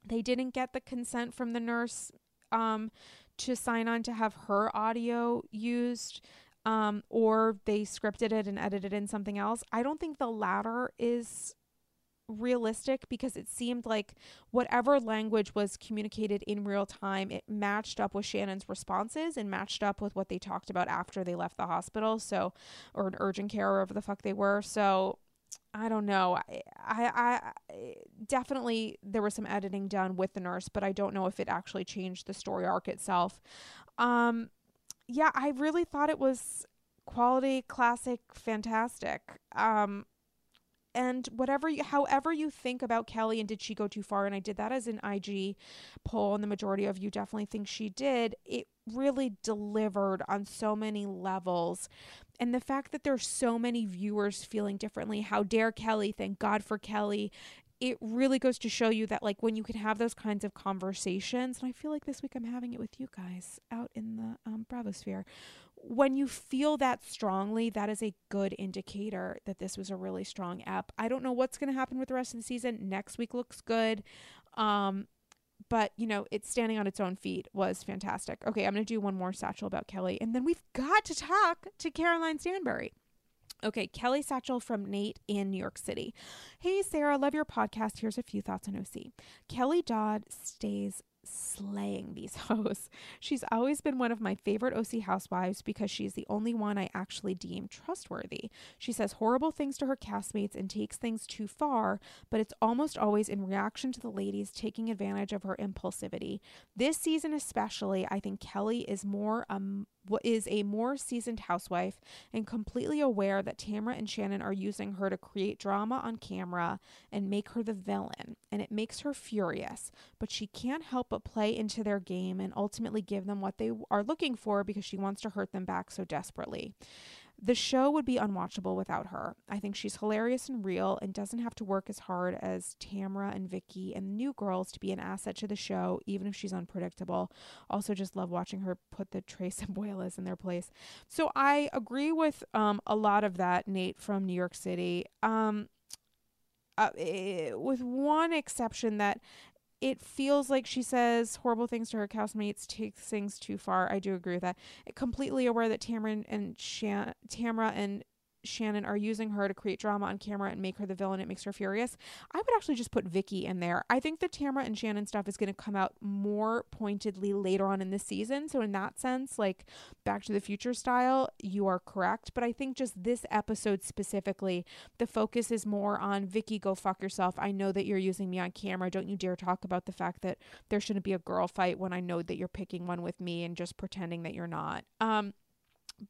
Speaker 1: they didn't get the consent from the nurse um, to sign on to have her audio used. Um, or they scripted it and edited in something else. I don't think the latter is realistic because it seemed like whatever language was communicated in real time, it matched up with Shannon's responses and matched up with what they talked about after they left the hospital. So, or an urgent care, wherever the fuck they were. So, I don't know. I, I, I definitely there was some editing done with the nurse, but I don't know if it actually changed the story arc itself. Um, yeah, I really thought it was quality, classic, fantastic. Um, and whatever you, however you think about Kelly and did she go too far? And I did that as an IG poll and the majority of you definitely think she did. It really delivered on so many levels. And the fact that there's so many viewers feeling differently how dare Kelly thank God for Kelly it really goes to show you that like when you can have those kinds of conversations and i feel like this week i'm having it with you guys out in the um, bravosphere when you feel that strongly, that is a good indicator that this was a really strong app. I don't know what's going to happen with the rest of the season. Next week looks good. Um, but you know, it's standing on its own feet was fantastic. Okay, I'm going to do one more satchel about Kelly and then we've got to talk to Caroline Stanbury. Okay, Kelly Satchel from Nate in New York City. Hey, Sarah, love your podcast. Here's a few thoughts on OC. Kelly Dodd stays slaying these [LAUGHS] hoes. She's always been one of my favorite OC housewives because she's the only one I actually deem trustworthy. She says horrible things to her castmates and takes things too far, but it's almost always in reaction to the ladies taking advantage of her impulsivity. This season, especially, I think Kelly is more um, is a more seasoned housewife and completely aware that Tamra and Shannon are using her to create drama on camera and make her the villain. And it makes her furious, but she can't help but play into their game and ultimately give them what they are looking for because she wants to hurt them back so desperately. The show would be unwatchable without her. I think she's hilarious and real and doesn't have to work as hard as Tamra and Vicki and the new girls to be an asset to the show, even if she's unpredictable. Also, just love watching her put the Tres Abuelas in their place. So I agree with um, a lot of that, Nate from New York City. Um, uh, eh, with one exception that it feels like she says horrible things to her housemates, takes things too far. I do agree with that. Completely aware that Tamara and Shan- Tamra and Shannon are using her to create drama on camera and make her the villain. It makes her furious. I would actually just put Vicki in there. I think the Tamara and Shannon stuff is going to come out more pointedly later on in the season. So, in that sense, like Back to the Future style, you are correct. But I think just this episode specifically, the focus is more on Vicki, go fuck yourself. I know that you're using me on camera. Don't you dare talk about the fact that there shouldn't be a girl fight when I know that you're picking one with me and just pretending that you're not. Um,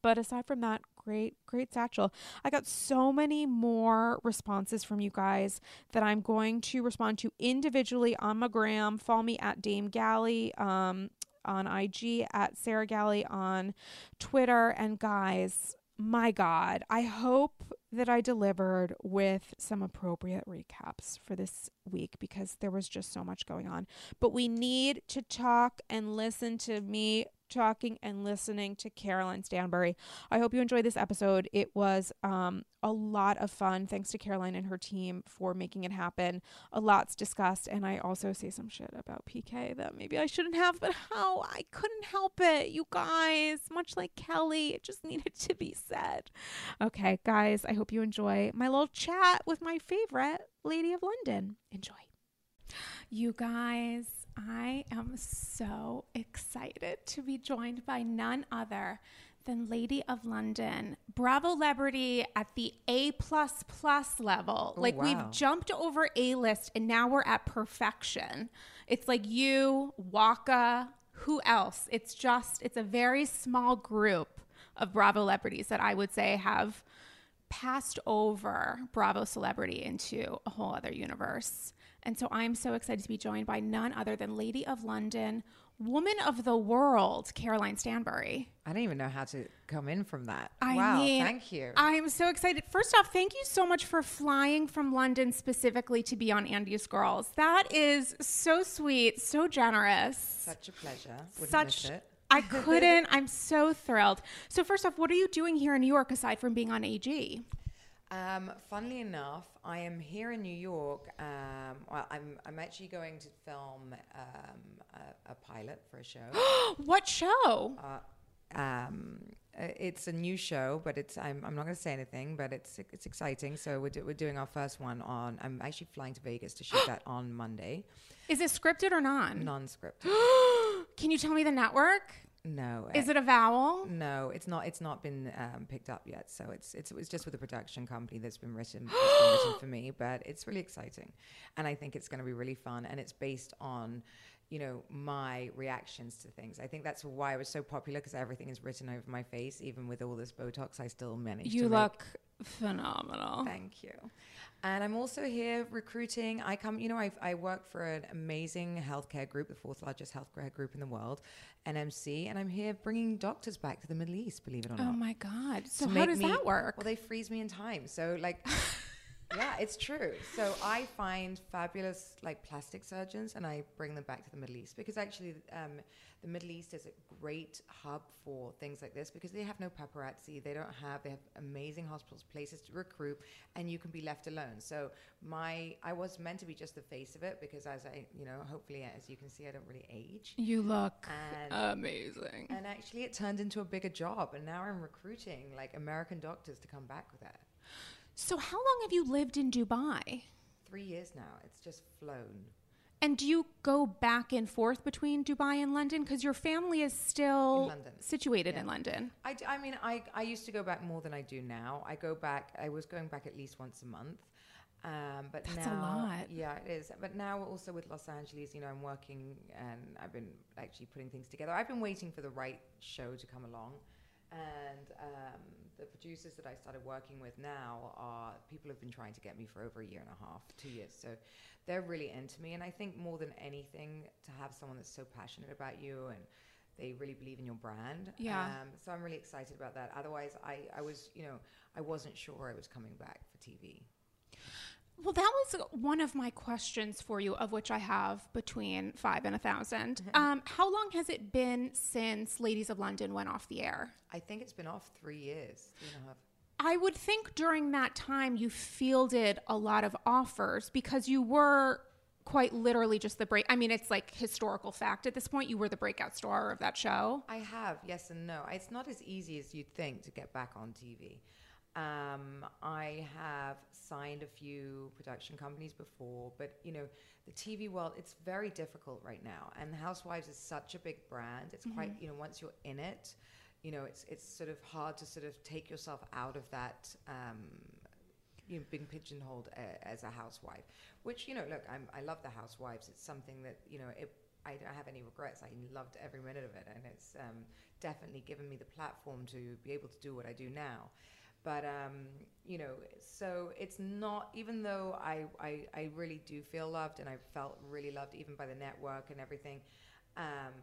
Speaker 1: but aside from that, great, great satchel. I got so many more responses from you guys that I'm going to respond to individually on my gram. Follow me at Dame Galley um, on IG, at Sarah Galley on Twitter. And guys, my God, I hope that I delivered with some appropriate recaps for this week because there was just so much going on. But we need to talk and listen to me talking and listening to Caroline Stanbury. I hope you enjoyed this episode. It was um, a lot of fun. Thanks to Caroline and her team for making it happen. A lot's discussed, and I also say some shit about PK that maybe I shouldn't have, but how I couldn't help it, you guys. Much like Kelly, it just needed to be said. Okay, guys, I hope you enjoy my little chat with my favorite Lady of London. Enjoy. You guys, I am so excited to be joined by none other than Lady of London, Bravo celebrity at the A plus plus level.
Speaker 2: Oh,
Speaker 1: like
Speaker 2: wow.
Speaker 1: we've jumped over A list and now we're at perfection. It's like you, Waka, who else? It's just it's a very small group of Bravo celebrities that I would say have passed over Bravo celebrity into a whole other universe. And so I'm so excited to be joined by none other than Lady of London, Woman of the World, Caroline Stanbury.
Speaker 2: I don't even know how to come in from that.
Speaker 1: I
Speaker 2: wow,
Speaker 1: mean,
Speaker 2: thank you.
Speaker 1: I'm so excited. First off, thank you so much for flying from London specifically to be on Andy's Girls. That is so sweet, so generous.
Speaker 2: Such a pleasure. Wouldn't
Speaker 1: Such
Speaker 2: miss it.
Speaker 1: I [LAUGHS] couldn't. I'm so thrilled. So first off, what are you doing here in New York aside from being on AG?
Speaker 2: Um, funnily enough, I am here in New York. Um, well, I'm I'm actually going to film um, a, a pilot for a show. [GASPS]
Speaker 1: what show?
Speaker 2: uh, um, uh, it's a new show, but it's I'm, I'm not going to say anything, but it's it's exciting. So we're do, we're doing our first one on. I'm actually flying to Vegas to shoot [GASPS] that on Monday,
Speaker 1: Is it scripted or non?
Speaker 2: non-scripted. [GASPS]
Speaker 1: Can you tell me the network?
Speaker 2: No,
Speaker 1: Is
Speaker 2: uh,
Speaker 1: it a vowel?
Speaker 2: No, it's not. It's not been um, picked up yet. So it's it's it's just with a production company that's been written, that's been written [GASPS] for me. But it's really exciting, and I think it's going to be really fun. And it's based on, you know, my reactions to things. I think that's why I was so popular because everything is written over my face. Even with all this Botox, I still manage.
Speaker 1: You look phenomenal.
Speaker 2: Thank you. And I'm also here recruiting. I come, you know, I, I work for an amazing healthcare group, the fourth largest healthcare group in the world, NMC, and I'm here bringing doctors back to the Middle East, believe it or
Speaker 1: oh
Speaker 2: not.
Speaker 1: Oh my god. So how does
Speaker 2: me-
Speaker 1: that work?
Speaker 2: Well, they freeze me in time. So, like, [LAUGHS] yeah, it's true. So I find fabulous, like, plastic surgeons, and I bring them back to the Middle East because actually, um, the Middle East is a great hub for things like this because they have no paparazzi. They don't have. They have amazing hospitals, places to recruit, and you can be left alone. So my, I was meant to be just the face of it because as I, you know, hopefully, as you can see, I don't really age.
Speaker 1: you look
Speaker 2: And
Speaker 1: amazing.
Speaker 2: and actually, it turned into a bigger job. And now I'm recruiting like American doctors to come back with that.
Speaker 1: So how long have you lived in Dubai?
Speaker 2: Three years now. It's just flown.
Speaker 1: And do you go back and forth between Dubai and London because your family is still
Speaker 2: In London.
Speaker 1: situated
Speaker 2: Yeah.
Speaker 1: in London?
Speaker 2: I, d- I mean, I, I used to go back more than I do now. I go back, I was going back at least once a month. Um, but
Speaker 1: That's a
Speaker 2: now,
Speaker 1: lot.
Speaker 2: yeah, it is. But now also with Los Angeles, you know, I'm working and I've been actually putting things together. I've been waiting for the right show to come along. And um, the producers that I started working with now are people who've been trying to get me for over a year and a half, two years. So they're really into me. And I think more than anything, to have someone that's so passionate about you and they really believe in your brand.
Speaker 1: Yeah.
Speaker 2: Um, so I'm really excited about that. Otherwise, I, I was, you know, I wasn't sure I was coming back for TV.
Speaker 1: Well, that was one of my questions for you, of which I have between five and a 1000 Um, how long has it been since Ladies of London went off the air?
Speaker 2: I think it's been off three years, three and a half.
Speaker 1: I would think during that time you fielded a lot of offers because you were quite literally just the break. I mean, it's like historical fact at this point. You were the breakout star of that show.
Speaker 2: I have, yes and no. It's not as easy as you'd think to get back on TV. Um, I have signed a few production companies before, but you know, the TV world, it's very difficult right now. And Housewives is such a big brand. It's quite, you know, once you're in it, you know, it's it's sort of hard to sort of take yourself out of that. Um, you know, being pigeonholed a, as a housewife, which you know, look, I'm, I love the Housewives. It's something that you know, it, I don't have any regrets. I loved every minute of it, and it's um, definitely given me the platform to be able to do what I do now. But um, you know, so it's not. Even though I, I I really do feel loved, and I felt really loved even by the network and everything. Um,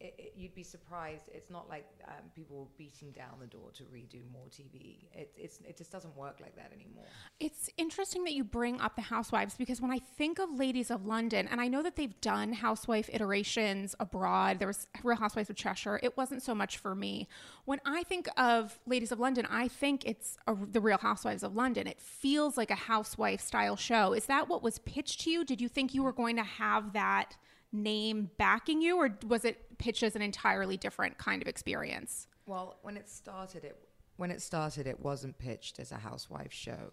Speaker 2: it, it, you'd be surprised. It's not like um, people beating down the door to redo more TV. It, it's, it just doesn't work like that anymore.
Speaker 1: It's interesting that you bring up the Housewives because when I think of Ladies of London, and I know that they've done housewife iterations abroad, there was Real Housewives of Cheshire. It wasn't so much for me. When I think of Ladies of London, I think it's a, the Real Housewives of London. It feels like a housewife style show. Is that what was pitched to you? Did you think you were going to have that? Name backing you, or was it pitched as an entirely different kind of experience?
Speaker 2: Well, when it started, it when it started, it wasn't pitched as a housewife show.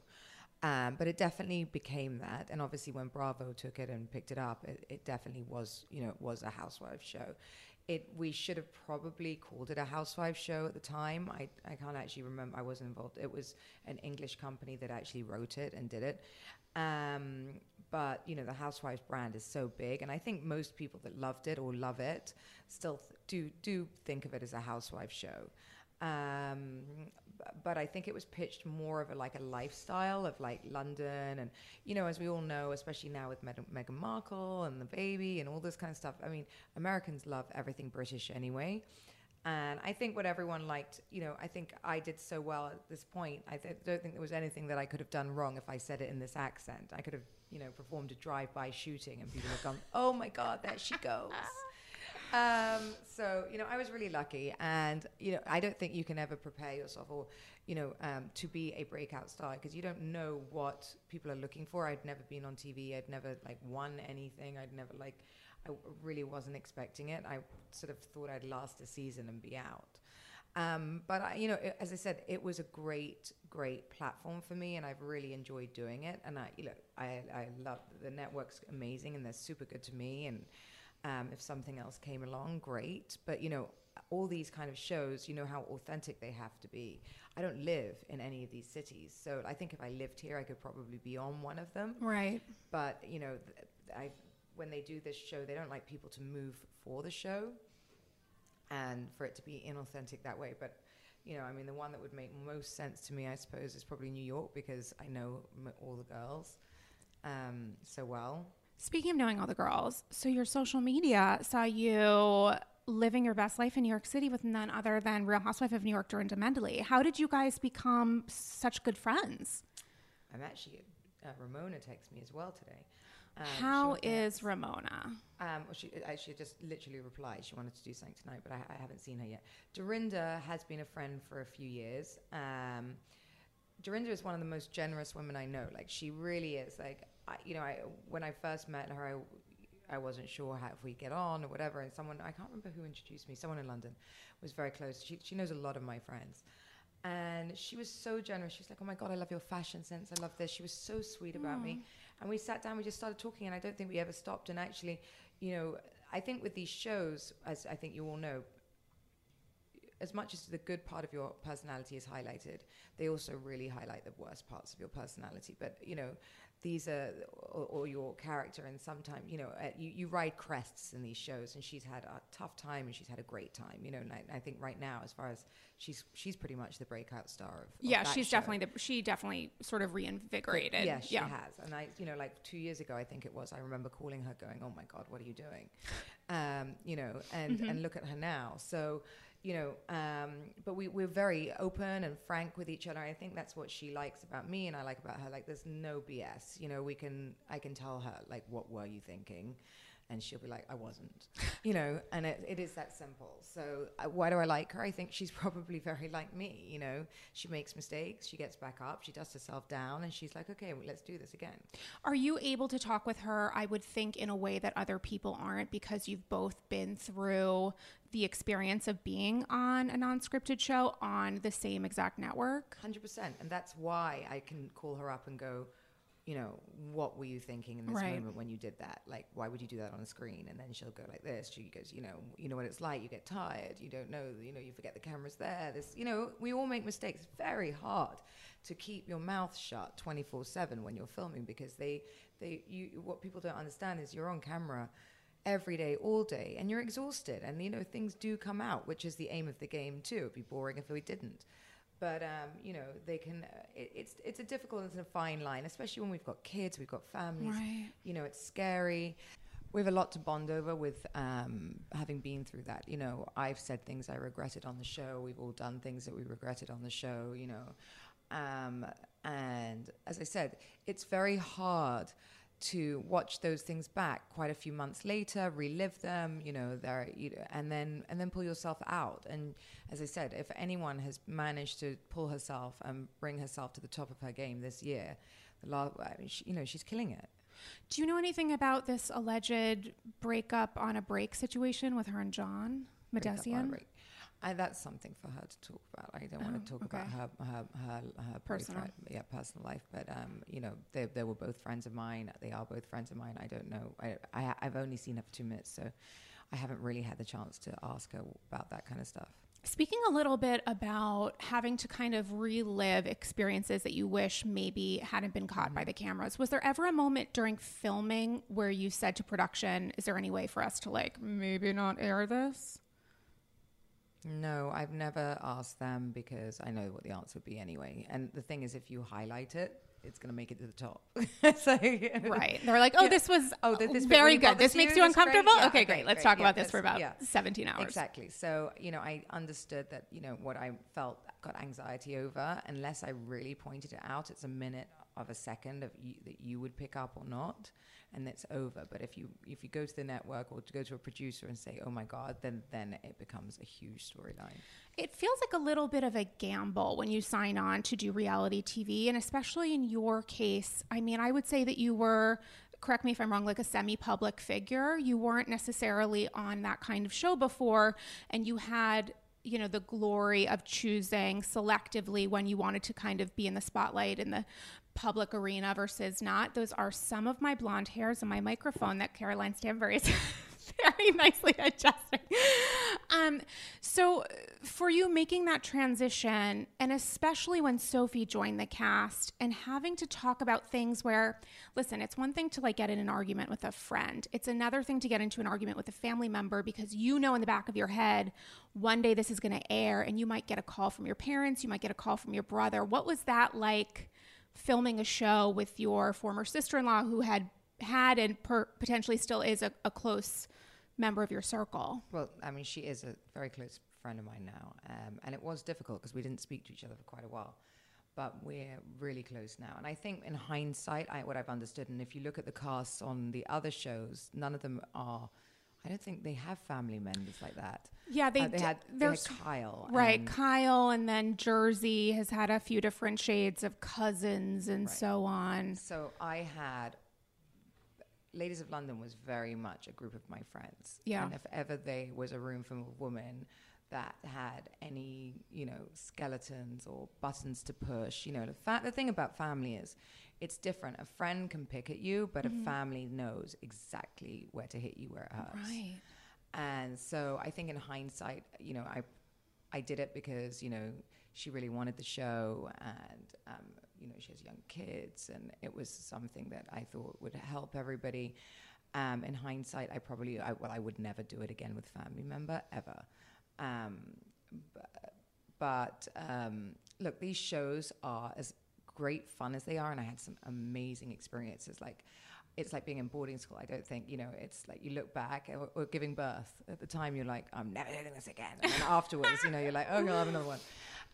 Speaker 2: Um, but it definitely became that, and obviously when Bravo took it and picked it up, it, it definitely was, you know, it was a housewife show. It we should have probably called it a housewife show at the time. I I can't actually remember. I wasn't involved. It was an English company that actually wrote it and did it. Um, but you know the housewives brand is so big and i think most people that loved it or love it still th- do do think of it as a housewife show um, but I think it was pitched more of a like a lifestyle of like London and you know as we all know especially now with Meg- Meghan Markle and the baby and all this kind of stuff I mean Americans love everything British anyway and I think what everyone liked, you know, I think I did so well at this point. I th- don't think there was anything that I could have done wrong if I said it in this accent. I could have, you know, performed a drive-by shooting and people have gone, "Oh my God, there she goes." [LAUGHS] um, so you know, I was really lucky, and you know, I don't think you can ever prepare yourself or, you know, um, to be a breakout star because you don't know what people are looking for. I'd never been on TV. I'd never like won anything. I'd never like I really wasn't expecting it. I sort of thought I'd last a season and be out. Um, but I, you know, it, as I said, it was a great, great platform for me, and I've really enjoyed doing it. And I, you know, I, I love the network's amazing, and they're super good to me. And um, if something else came along, great. But you know, all these kind of shows, you know how authentic they have to be. I don't live in any of these cities, so I think if I lived here, I could probably be on one of them.
Speaker 1: Right.
Speaker 2: But you know, I when they do this show, they don't like people to move for the show and for it to be inauthentic that way. But, you know, I mean, the one that would make most sense to me, I suppose, is probably New York because I know m- all the girls um, so well.
Speaker 1: Speaking of knowing all the girls, so your social media saw you living your best life in New York City with none other than Real Housewife of New York, Dorinda Medley. How did you guys become such good friends?
Speaker 2: I'm actually, uh, Ramona texted me as well today.
Speaker 1: Um, How is Ramona?
Speaker 2: Um, well, she actually just literally replied. She wanted to do something tonight, but I, I, haven't seen her yet. Dorinda has been a friend for a few years. Um, Dorinda is one of the most generous women I know. Like she really is. Like I, you know, I when I first met her, I, I wasn't sure how if we get on or whatever. And someone I can't remember who introduced me. Someone in London was very close. She she knows a lot of my friends. And she was so generous. She's like, "Oh my god, I love your fashion sense. I love this." She was so sweet about me. And we sat down, we just started talking, and I don't think we ever stopped. And actually, you know, I think with these shows, as I think you all know, as much as the good part of your personality is highlighted, they also really highlight the worst parts of your personality. But you know, these are or, or your character, and sometimes you know uh, you, you ride crests in these shows, and she's had a tough time and she's had a great time. You know, and I, I think right now, as far as she's she's pretty much the breakout star of, of
Speaker 1: yeah, she's
Speaker 2: show.
Speaker 1: definitely the she definitely sort of reinvigorated.
Speaker 2: Yeah, she yeah. has, and I you know like two years ago, I think it was. I remember calling her, going, "Oh my God, what are you doing?" Um, you know, and mm-hmm. and look at her now. So you know, um, but we, we're very open and frank with each other. I think that's what she likes about me and I like about her. Like, there's no BS. You know, we can, I can tell her, like, what were you thinking? And she'll be like, I wasn't, you know, and it, it is that simple. So uh, why do I like her? I think she's [LAUGHS] probably very like me, you know, she makes mistakes, she gets back up, she dusts herself down, and she's like, okay, well, let's do this again.
Speaker 1: Are you able to talk with her, I would think, in a way that other people aren't because you've both been through the experience of being on a non-scripted show on the same exact network.
Speaker 2: Hundred percent, and that's why I can call her up and go, you know, what were you thinking in this
Speaker 1: Right.
Speaker 2: moment when you did that? Like, why would you do that on a screen? And then she'll go like this. She goes, you know, you know what it's like. You get tired. You don't know. You know, you forget the camera's there. This, you know, we all make mistakes. It's very hard to keep your mouth shut twenty four seven when you're filming because they, they, you. What people don't understand is you're on camera every day, all day, and you're exhausted. And you know things do come out, which is the aim of the game too. It'd be boring if we didn't. But um, you know they can. Uh, it, it's it's a difficult and a fine line, especially when we've got kids, we've got families.
Speaker 1: Right.
Speaker 2: You know, it's scary. We have a lot to bond over with um, having been through that. You know, I've said things I regretted on the show. We've all done things that we regretted on the show. You know, um, and as I said, it's very hard to watch those things back quite a few months later, relive them, you know, there, you know, and then and then pull yourself out. And as I said, if anyone has managed to pull herself and bring herself to the top of her game this year, the last, I mean, she, you know, she's killing it.
Speaker 1: Do you know anything about this alleged breakup on a break situation with her and John
Speaker 2: Break up on a Mahdessian? I, that's something for her to talk about. I don't want
Speaker 1: Oh,
Speaker 2: to talk
Speaker 1: okay.
Speaker 2: about her her her, her
Speaker 1: Personal.
Speaker 2: boyfriend- yeah, personal life. But um, you know, they they were both friends of mine. They are both friends of mine. I don't know. I, I I've only seen her for two minutes, so I haven't really had the chance to ask her about that kind of stuff.
Speaker 1: Speaking a little bit about having to kind of relive experiences that you wish maybe hadn't been caught by the cameras, was there ever a moment during filming where you said to production, "Is there any way for us to like maybe not air this?"
Speaker 2: No, I've never asked them because I know what the answer would be anyway. And the thing is, if you highlight it, it's going to make it to the top. [LAUGHS] so,
Speaker 1: Right? They're like, "Oh,
Speaker 2: Yeah.
Speaker 1: this was
Speaker 2: Oh, this- this
Speaker 1: very good. This makes
Speaker 2: you?
Speaker 1: you uncomfortable."
Speaker 2: Yeah,
Speaker 1: okay,
Speaker 2: okay,
Speaker 1: great. Let's
Speaker 2: great.
Speaker 1: talk
Speaker 2: Yeah,
Speaker 1: about this for about
Speaker 2: yeah.
Speaker 1: 17 hours.
Speaker 2: Exactly. So, you know, I understood that, you know, what I felt got anxiety over, unless I really pointed it out, it's a minute of a second of you, that you would pick up or not, and it's over. But if you if you go to the network or to go to a producer and say, "Oh my God," then then it becomes a huge storyline.
Speaker 1: It feels like a little bit of a gamble when you sign on to do reality TV. And especially in your case, I mean, I would say that you were, correct me if I'm wrong, like a semi public figure. You weren't necessarily on that kind of show before, and you had. You know, the glory of choosing selectively when you wanted to kind of be in the spotlight and the public arena versus not. Those are some of my blonde hairs and my microphone that Caroline Stanbury is [LAUGHS] very nicely adjusting. Um, so for you making that transition, and especially when Sophie joined the cast and having to talk about things where, listen, it's one thing to like get in an argument with a friend. It's another thing to get into an argument with a family member because you know in the back of your head, one day this is going to air and you might get a call from your parents, you might get a call from your brother. What was that like filming a show with your former sister-in-law who had had and per- potentially still is a, a close member of your circle?
Speaker 2: Well, I mean, she is a very close friend of mine now, um, and it was difficult because we didn't speak to each other for quite a while. But we're really close now, and I think in hindsight, I, what I've understood, and if you look at the casts on the other shows, none of them are. I don't think they have family members like that.
Speaker 1: Yeah, they,
Speaker 2: Uh, they
Speaker 1: d-
Speaker 2: had they had Kyle,
Speaker 1: Right,
Speaker 2: and-
Speaker 1: Kyle, and then Jersey has had a few different shades of cousins and
Speaker 2: Right.
Speaker 1: so on.
Speaker 2: So I had Ladies of London was very much a group of my friends.
Speaker 1: Yeah.
Speaker 2: And if ever there was a room full of women that had any, you know, skeletons or buttons to push, you know, the, fa- the thing about family is it's different. A friend can pick at you, but
Speaker 1: Mm-hmm.
Speaker 2: a family knows exactly where to hit you where it hurts.
Speaker 1: Right.
Speaker 2: And so I think in hindsight, you know, I I did it because, you know, she really wanted the show and um, you know, she has young kids and it was something that I thought would help everybody. Um, in hindsight, I probably I, well, I would never do it again with family member ever. Um, but but um, look, these shows are as great fun as they are, and I had some amazing experiences. Like it's like being in boarding school. I don't think you know. It's like you look back or, or giving birth. At the time, you're like, I'm never doing this again. And [LAUGHS] afterwards, you know, you're like, oh, I'll have another one.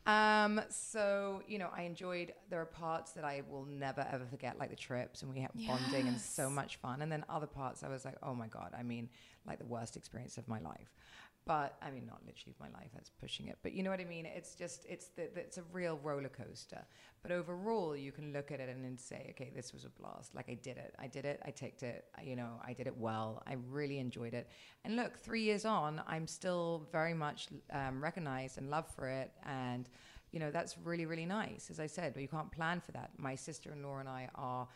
Speaker 2: Um, so you know, I enjoyed. There are parts that I will never ever forget, like the trips, and we had bonding and so much fun. And then other parts, I was like, oh my god. I mean, like the worst experience of my life. But I mean, not literally my life. That's pushing it, but you know what I mean. It's just it's the, the, it's a real roller coaster. But overall, you can look at it and then say, okay, this was a blast. Like I did it. I did it. I taked it. You know, I did it well. I really enjoyed it. And look, three years on, I'm still very much um, recognized and loved for it. And you know, that's really really nice. As I said, but you can't plan for that. My sister-in-law and I are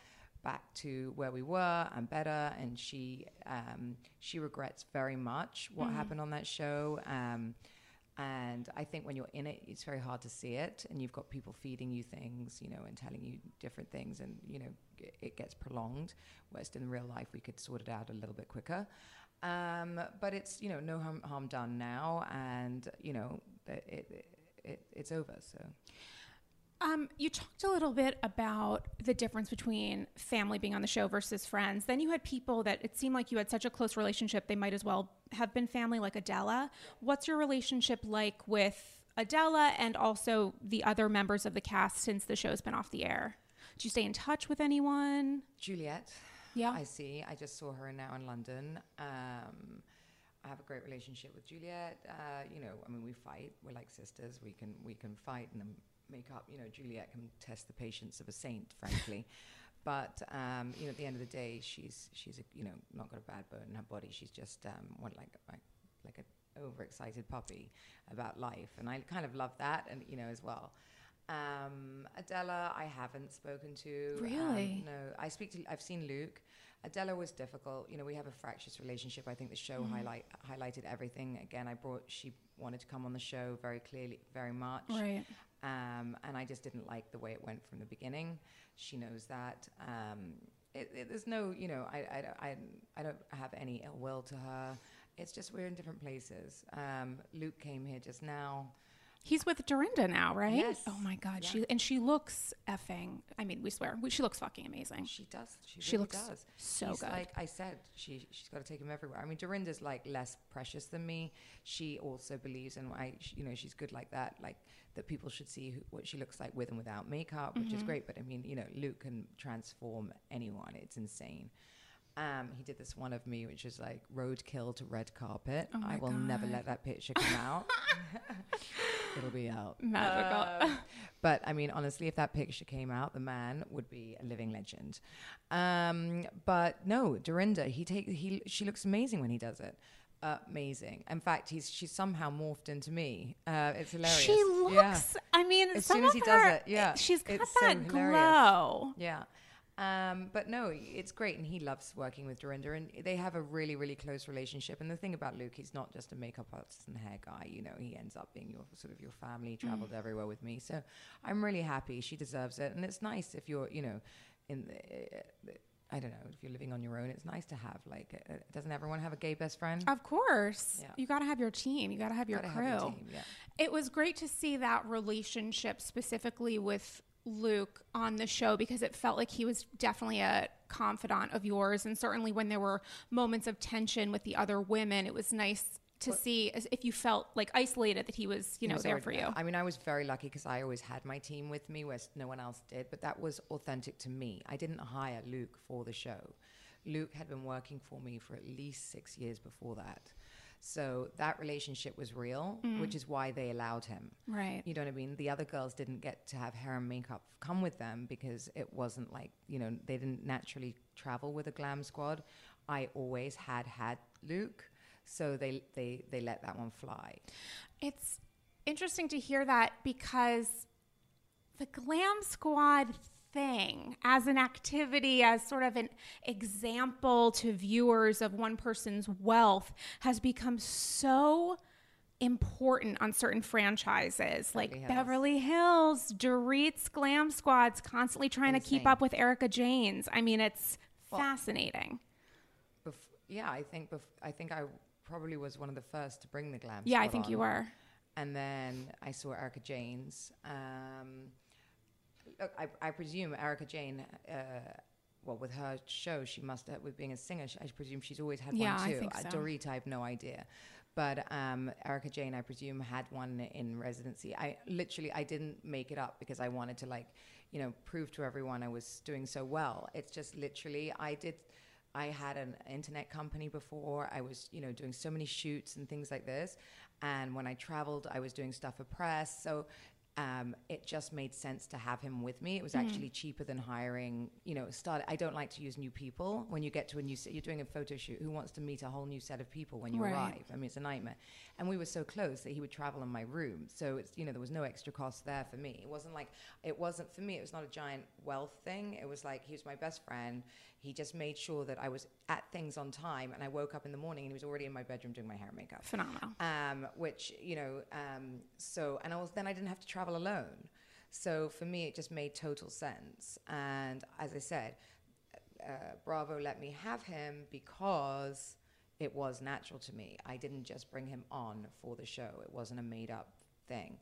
Speaker 2: back to where we were and better. And she um, she regrets very much what
Speaker 3: Mhm.
Speaker 2: happened on that show. Um, and I think when you're in it, it's very hard to see it. And you've got people feeding you things, you know, and telling you different things, and you know, it- it gets prolonged. Whereas in real life, we could sort it out a little bit quicker. Um, but it's you know no harm, harm done now, and you know it, it, it it's over. So
Speaker 1: Um, you talked a little bit about the difference between family being on the show versus friends. Then you had people that it seemed like you had such a close relationship, they might as well have been family, like Adela. What's your relationship like with Adela and also the other members of the cast since the show's been off the air? Do you stay in touch with anyone?
Speaker 2: Juliet,
Speaker 1: Yeah.
Speaker 2: I see. I just saw her now in London. Um, I have a great relationship with Juliet. Uh, you know, I mean, we fight. We're like sisters. We can we can fight and make up. You know, Juliet can test the patience of a saint, frankly. [LAUGHS] but um, you know, at the end of the day, she's she's a, you know not got a bad bone in her body. She's just um, what like like like an overexcited puppy about life, and I kind of love that, and you know as well. Um, Adela, I haven't spoken to. Um,
Speaker 1: Really?
Speaker 2: no, I speak to. I've seen Luke. Adela was difficult. You know, we have a fractious relationship. I think the show
Speaker 1: Mhm.
Speaker 2: highlight highlighted everything. Again, I brought. She wanted to come on the show very clearly, very much.
Speaker 1: Right.
Speaker 2: Um, and I just didn't like the way it went from the beginning. She knows that. Um, it, it, there's no, you know, I, I, I, I don't have any ill will to her. It's just we're in different places. Um, Luke came here just now.
Speaker 1: He's with Dorinda now, right?
Speaker 2: Yes.
Speaker 1: Oh my God.
Speaker 2: Yeah.
Speaker 1: She and she looks effing. I mean, we swear, we, she looks fucking amazing.
Speaker 2: She does. She,
Speaker 1: She
Speaker 2: really
Speaker 1: looks
Speaker 2: does.
Speaker 1: So
Speaker 2: she's
Speaker 1: good.
Speaker 2: like I said, she she's got to take him everywhere. I mean, Dorinda's like less precious than me. She also believes in I, you know, she's good like that, like that people should see who, what she looks like with and without makeup, which is
Speaker 1: Mhm.
Speaker 2: great. But I mean, you know, Luke can transform anyone. It's insane. Um, he did this one of me, which is like roadkill to red carpet.
Speaker 1: Oh
Speaker 2: I will never let that picture come out. [LAUGHS] It'll be out.
Speaker 1: Magical.
Speaker 2: Um, but I mean, honestly, if that picture came out, the man would be a living legend. Um, but no, Dorinda, he take he she looks amazing when he does it. Amazing. In fact, he's she's somehow morphed into me. Uh, it's hilarious.
Speaker 1: She
Speaker 2: Yeah.
Speaker 1: looks. I mean,
Speaker 2: As soon as he does it, yeah,
Speaker 1: she's got
Speaker 2: it's so
Speaker 1: that
Speaker 2: hilarious.
Speaker 1: glow.
Speaker 2: Yeah. Um, but no, it's great, and he loves working with Dorinda, and they have a really, really close relationship. And the thing about Luke, he's not just a makeup artist and hair guy. You know, he ends up being your sort of your family. He traveled everywhere with me, so I'm really happy. She deserves it, and it's nice if you're, you know, in the. I don't know if you're living on your own. It's nice to have like. Uh, doesn't everyone have a gay best friend?
Speaker 1: Of course,
Speaker 2: Yeah.
Speaker 1: you got to have your team. You got to have your
Speaker 2: Gotta
Speaker 1: crew.
Speaker 2: have your team, yeah.
Speaker 1: It was great to see that relationship specifically with Luke on the show because it felt like he was definitely a confidant of yours. And certainly when there were moments of tension with the other women, it was nice to
Speaker 2: Well-
Speaker 1: see if you felt like isolated that he was, you know,
Speaker 2: was
Speaker 1: there
Speaker 2: already
Speaker 1: for you.
Speaker 2: I mean, I was very lucky because I always had my team with me, whereas no one else did. But that was authentic to me. I didn't hire Luke for the show. Luke had been working for me for at least six years before that. So that relationship was real,
Speaker 1: Mm.
Speaker 2: which is why they allowed him.
Speaker 1: Right.
Speaker 2: You know what I mean? The other girls didn't get to have hair and makeup come with them because it wasn't like, you know, they didn't naturally travel with a glam squad. I always had had Luke. So they, they, they let that one fly.
Speaker 1: It's interesting to hear that because the Glam Squad thing as an activity, as sort of an example to viewers of one person's wealth, has become so important on certain franchises like
Speaker 2: Hills.
Speaker 1: Beverly Hills, Dorit's Glam Squad's constantly trying to keep up with Erika Jayne's. I mean, it's
Speaker 2: Well,
Speaker 1: fascinating.
Speaker 2: Bef- yeah, I think bef- I think I probably was one of the first to bring the glam.
Speaker 1: Yeah, I think you were.
Speaker 2: And then I saw Erika Jayne's. Um, look, I, I presume Erika Jayne. Uh, well, with her show, she must have, with being a singer, she, I presume she's always had
Speaker 1: Yeah,
Speaker 2: one
Speaker 1: I
Speaker 2: too.
Speaker 1: think
Speaker 2: Uh,
Speaker 1: so.
Speaker 2: Dorit, I have no idea. But um, Erika Jayne, I presume, had one in residency. I literally, I didn't make it up because I wanted to, like, you know, prove to everyone I was doing so well. It's just literally, I did I had an internet company before. I was, you know, doing so many shoots and things like this. And when I traveled, I was doing stuff for press. So um, it just made sense to have him with me. It was actually cheaper than hiring, you know, start. I don't like to use new people. When you get to a new set, you're doing a photo shoot. Who wants to meet a whole new set of people when you
Speaker 1: Right.
Speaker 2: arrive? I mean, it's a nightmare. And we were so close that he would travel in my room. So it's, you know, there was no extra cost there for me. It wasn't like, it wasn't for me, it was not a giant wealth thing. It was like, he was my best friend. He just made sure that I was at things on time. And I woke up in the morning and he was already in my bedroom doing my hair and makeup
Speaker 1: Phenomenal.
Speaker 2: um, which you know, um, so and I was then I didn't have to travel alone. So for me, it just made total sense. And as I said, uh, Bravo let me have him because it was natural to me. I didn't just bring him on for the show. It wasn't a made up thing,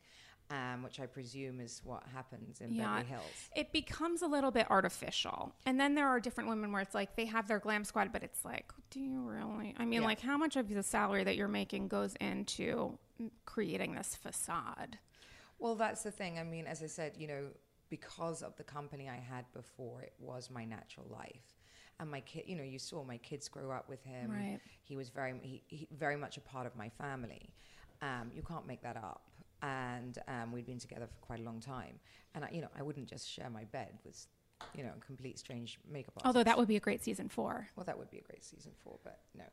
Speaker 2: um, which I presume is what happens in
Speaker 1: Yeah.
Speaker 2: Beverly Hills.
Speaker 1: It becomes a little bit artificial. And then there are different women where it's like they have their glam squad, but it's like, do you really? I mean,
Speaker 2: Yeah.
Speaker 1: like, how much of the salary that you're making goes into creating this facade?
Speaker 2: Well, that's the thing. I mean, as I said, you know, because of the company I had before, it was my natural life. And my kid, you know, you saw my kids grow up with him.
Speaker 1: Right.
Speaker 2: He was very, he, he, very much a part of my family. Um, you can't make that up. And um, we'd been together for quite a long time. And I, you know, I wouldn't just share my bed with, you know, a complete strange makeup artist.
Speaker 1: Although that would be a great season four.
Speaker 2: Well, that would be a great season four, but no.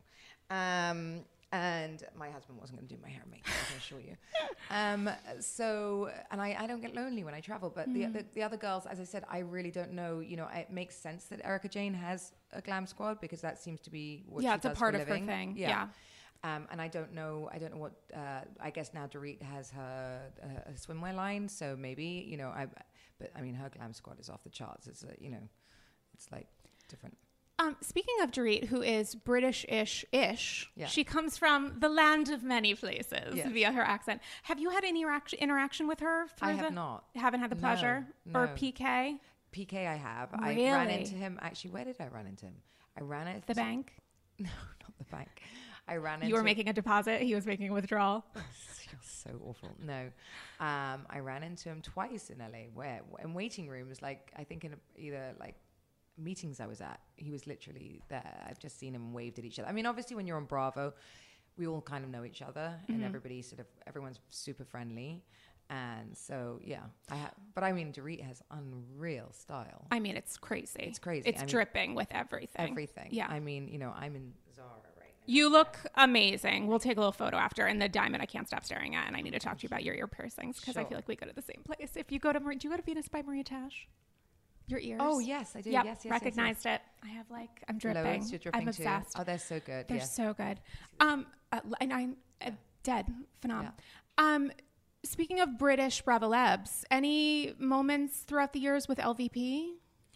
Speaker 2: Um, and my husband wasn't going to do my hair and makeup, I can assure you. [LAUGHS] Um, so, and I, I don't get lonely when I travel, but the, the, the other girls, as I said, I really don't know. You know, it makes sense that Erika Jayne has a glam squad because that seems to be what
Speaker 1: yeah,
Speaker 2: she
Speaker 1: it's a part
Speaker 2: for
Speaker 1: of her
Speaker 2: living.
Speaker 1: thing. Yeah.
Speaker 2: Um, and I don't know. I don't know what. Uh, I guess now Dorit has her uh, a swimwear line, so maybe you know. I, but I mean, her glam squad is off the charts. It's a, you know, it's like different.
Speaker 1: Um, speaking of Dorit, who is British-ish ish,
Speaker 2: Yeah.
Speaker 1: she comes from the land of many places
Speaker 2: Yes.
Speaker 1: via her accent. Have you had any interaction interaction with her?
Speaker 2: I have
Speaker 1: the-
Speaker 2: not.
Speaker 1: Haven't had the
Speaker 2: No,
Speaker 1: pleasure or. PK
Speaker 2: PK I have. Really? I ran into him. Actually, where did I run into him? I ran into
Speaker 1: the bank. [LAUGHS]
Speaker 2: No, not the bank. I ran into
Speaker 1: You were making a deposit. He was making a withdrawal. [LAUGHS]
Speaker 2: So awful. No, um, I ran into him twice in LA. Where in waiting rooms, like I think in a, either like meetings I was at, he was literally there. I've just seen him waved at each other. I mean, obviously, when you're on Bravo, we all kind of know each other,
Speaker 1: Mm-hmm.
Speaker 2: and everybody sort of everyone's super friendly. And so, yeah, I ha- but I mean, Dorit has unreal style.
Speaker 1: I mean, it's crazy.
Speaker 2: It's crazy.
Speaker 1: It's
Speaker 2: I mean,
Speaker 1: dripping with everything.
Speaker 2: Everything.
Speaker 1: Yeah.
Speaker 2: I mean, you know, I'm in Zara.
Speaker 1: You look amazing. We'll take a little photo after. And the diamond I can't stop staring at. And I need to talk to you about your ear piercings because I feel like we go to the same place. If you go to, Mar- do you go to Venus by Maria Tash? Your ears?
Speaker 2: Oh yes, I do.
Speaker 1: Yep,
Speaker 2: yes, yes,
Speaker 1: recognized it. I have like, I'm dripping.
Speaker 2: yes. You're dripping
Speaker 1: I'm
Speaker 2: too.
Speaker 1: obsessed.
Speaker 2: Oh, they're so good.
Speaker 1: They're
Speaker 2: yes.
Speaker 1: so good. Um, uh, and I'm uh, dead. Phenom.
Speaker 2: Yeah.
Speaker 1: Um, speaking of British Bravolebs, any moments throughout the years with LVP?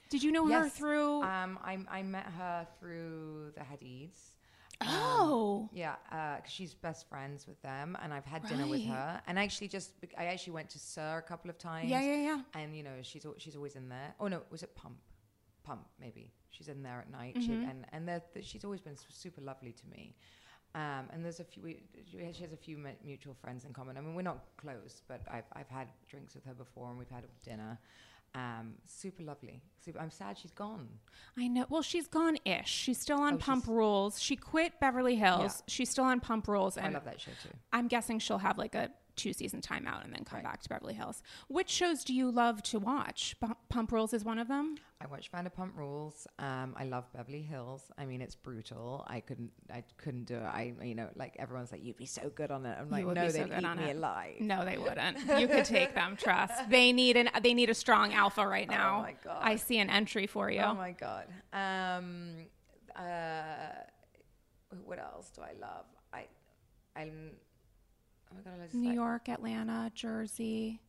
Speaker 1: Did you know her
Speaker 2: Yes.
Speaker 1: through?
Speaker 2: Um, I, I met her through the Hadids.
Speaker 1: Oh,
Speaker 2: Yeah, uh she's best friends with them, and I've had dinner with her. And actually, just I actually went to SUR a couple of times.
Speaker 1: yeah, yeah, yeah.
Speaker 2: And you know, she's she's always in there. Oh no, was it Pump? Pump maybe. She's in there at night.
Speaker 1: Mm-hmm.
Speaker 2: and and th- she's always been super lovely to me. Um, and there's a few. We, she has a few mu- mutual friends in common. I mean, we're not close, but I've I've had drinks with her before, and we've had dinner. Um, super lovely. Super, I'm sad she's gone.
Speaker 1: I know. Well, she's gone ish. She's still on
Speaker 2: Oh,
Speaker 1: Pump Rules. She quit Beverly Hills.
Speaker 2: Yeah.
Speaker 1: She's still on Pump Rules. And I
Speaker 2: love that show too.
Speaker 1: I'm guessing she'll have like a two season timeout and then come
Speaker 2: Right.
Speaker 1: back to Beverly Hills. Which shows do you love to watch? Pump Rules is one of them.
Speaker 2: I watch Vanderpump Rules. Um, I love Beverly Hills. I mean, it's brutal. I couldn't, I couldn't do it. I, you know, like everyone's like, you'd be so good on it. I'm like, no,
Speaker 1: so
Speaker 2: they'd eat me
Speaker 1: it.
Speaker 2: alive.
Speaker 1: No, they [LAUGHS] wouldn't. You could take them. Trust. [LAUGHS] They need an. They need a strong alpha right now.
Speaker 2: Oh my God.
Speaker 1: I see an entry for you.
Speaker 2: Oh my god. Um, uh, what else do I love? I, I'm. Oh my god, I
Speaker 1: New York, Atlanta, Jersey.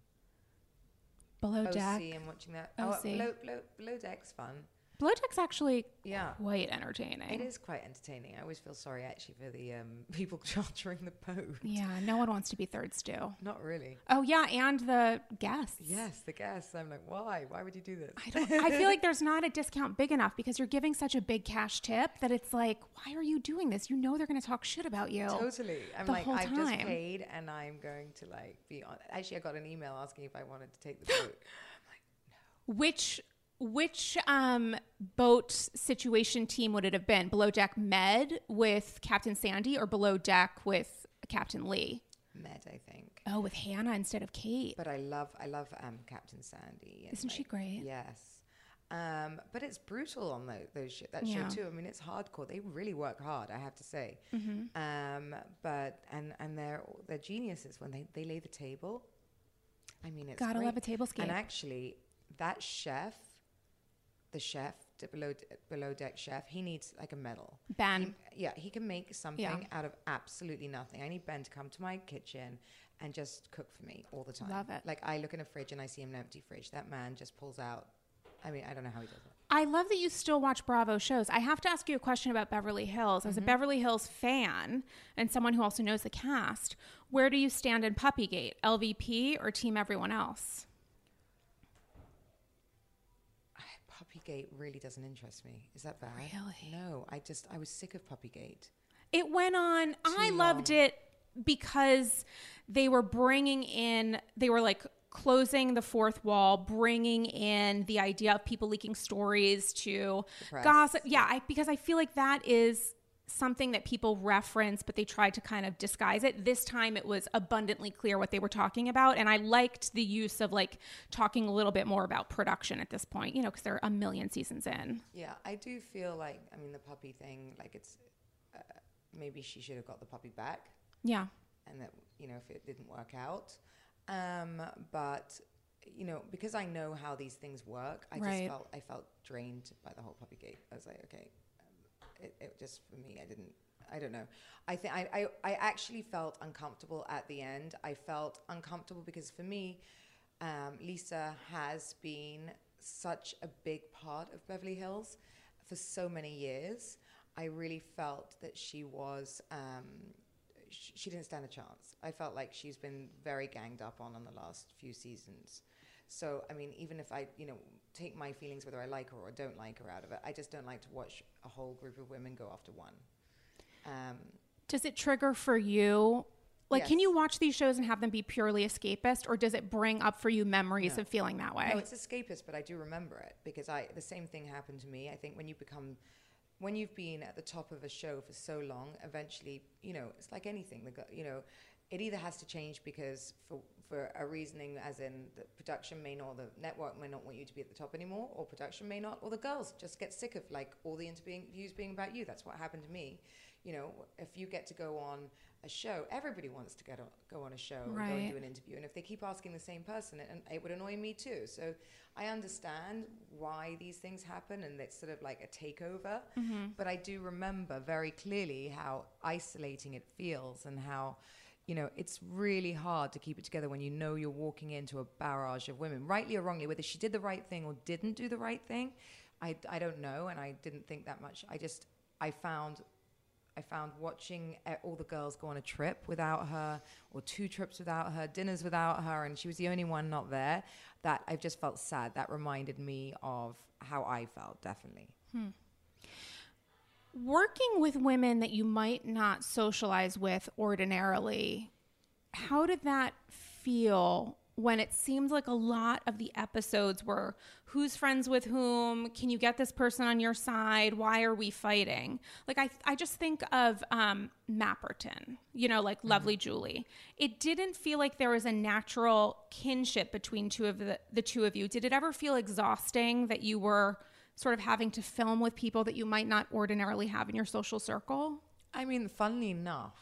Speaker 1: Below
Speaker 2: OC.
Speaker 1: Deck.
Speaker 2: I'm watching that.
Speaker 1: OC.
Speaker 2: Oh, below, below, below Deck's fun.
Speaker 1: Below Deck's actually
Speaker 2: Yeah.
Speaker 1: quite entertaining.
Speaker 2: It is quite entertaining. I always feel sorry actually for the um, [LAUGHS] people chartering the boat.
Speaker 1: Yeah, no one wants to be third stew.
Speaker 2: Not really.
Speaker 1: Oh yeah, and the guests.
Speaker 2: Yes, the guests. I'm like, why? Why would you do this?
Speaker 1: I don't. I feel like [LAUGHS] there's not a discount big enough because you're giving such a big cash tip that it's like, why are you doing this? You know they're going to talk shit about you.
Speaker 2: Totally. I'm
Speaker 1: the
Speaker 2: like,
Speaker 1: whole
Speaker 2: I've just paid and I'm going to like be on. Actually, I got an email asking if I wanted to take the boat. I'm like, no.
Speaker 1: Which Which um, boat situation team would it have been? Below Deck Med with Captain Sandy or Below Deck with Captain Lee?
Speaker 2: Med, I think.
Speaker 1: Oh, with Hannah instead of Kate.
Speaker 2: But I love, I love um, Captain Sandy.
Speaker 1: Isn't she great?
Speaker 2: Yes. Um, but it's brutal on those, those sh- that
Speaker 1: Yeah.
Speaker 2: show too. I mean, it's hardcore. They really work hard, I have to say.
Speaker 1: Mm-hmm.
Speaker 2: Um, but and and they're they're geniuses when they, they lay the table. I mean, it's
Speaker 1: Gotta
Speaker 2: great.
Speaker 1: love a tablescape.
Speaker 2: And actually, that chef, the chef, the below below deck chef, he needs like a medal.
Speaker 1: Ben.
Speaker 2: He- yeah, he can make something
Speaker 1: Yeah.
Speaker 2: out of absolutely nothing. I need Ben to come to my kitchen and just cook for me all the time.
Speaker 1: Love it.
Speaker 2: Like I look in a fridge and I see an empty fridge. That man just pulls out. I mean, I don't know how he does it.
Speaker 1: I love that you still watch Bravo shows. I have to ask you a question about Beverly Hills.
Speaker 2: Mm-hmm.
Speaker 1: As a Beverly Hills fan and someone who also knows the cast, where do you stand in Puppygate? LVP or Team Everyone Else?
Speaker 2: Puppygate really doesn't interest me. Is that bad?
Speaker 1: Really?
Speaker 2: No, I just I was sick of Puppygate.
Speaker 1: It went on. I loved
Speaker 2: long.
Speaker 1: it because they were bringing in, they were like closing the fourth wall, bringing in the idea of people leaking stories to gossip. Yeah, I, because I feel like that is something that people reference, but they tried to kind of disguise it. This time it was abundantly clear what they were talking about. And I liked the use of like talking a little bit more about production at this point, you know, because they're a million seasons in.
Speaker 2: Yeah, I do feel like I mean the puppy thing. Like it's uh, maybe she should have got the puppy back.
Speaker 1: Yeah.
Speaker 2: and that you know if it didn't work out um but you know because i know how these things work i
Speaker 1: Right.
Speaker 2: just felt i felt drained by the whole puppy gate i was like okay it, it just for me i didn't i don't know i think I, I actually felt uncomfortable at the end i felt uncomfortable because for me um, lisa has been such a big part of beverly hills for so many years i really felt that she was um, sh- she didn't stand a chance. I felt like she's been very ganged up on in the last few seasons. So, I mean, even if I, you know, take my feelings whether I like her or don't like her out of it, I just don't like to watch a whole group of women go after one. Um,
Speaker 1: Does it trigger for you? Like, can you watch these shows and have them be purely escapist, or does it bring up for you memories
Speaker 2: No.
Speaker 1: of feeling that way?
Speaker 2: No, it's escapist, but I do remember it because I the same thing happened to me. I think when you become when you've been at the top of a show for so long, eventually, you know, it's like anything. The you know, it either has to change because for for a reasoning, as in the production may not, the network may not want you to be at the top anymore, or production may not, or the girls just get sick of like all the interviews being about you. That's what happened to me. You know, if you get to go on a show, everybody wants to get on, go on a show and go
Speaker 1: Right.
Speaker 2: and do an interview. And if they keep asking the same person, it, it would annoy me too. So I understand why these things happen and it's sort of like a takeover. Mm-hmm. But I do remember very clearly how isolating it feels and how, you know, it's really hard to keep it together when you know you're walking into a barrage of women, rightly or wrongly, whether she did the right thing or didn't do the right thing. I, I don't know. And I didn't think that much. I just, I found I found watching all the girls go on a trip without her, or two trips without her, dinners without her, and she was the only one not there. That I've just felt sad. That reminded me of how I felt, definitely. Hmm.
Speaker 1: Working with women that you might not socialize with ordinarily, how did that feel when it seemed like a lot of the episodes were who's friends with whom? Can you get this person on your side? Why are we fighting? Like, I, I just think of um, Mapperton, you know, like Lovely Julie. It didn't feel like there was a natural kinship between two of the, the two of you. Did it ever feel exhausting that you were sort of having to film with people that you might not ordinarily have in your social circle?
Speaker 2: I mean, funnily enough,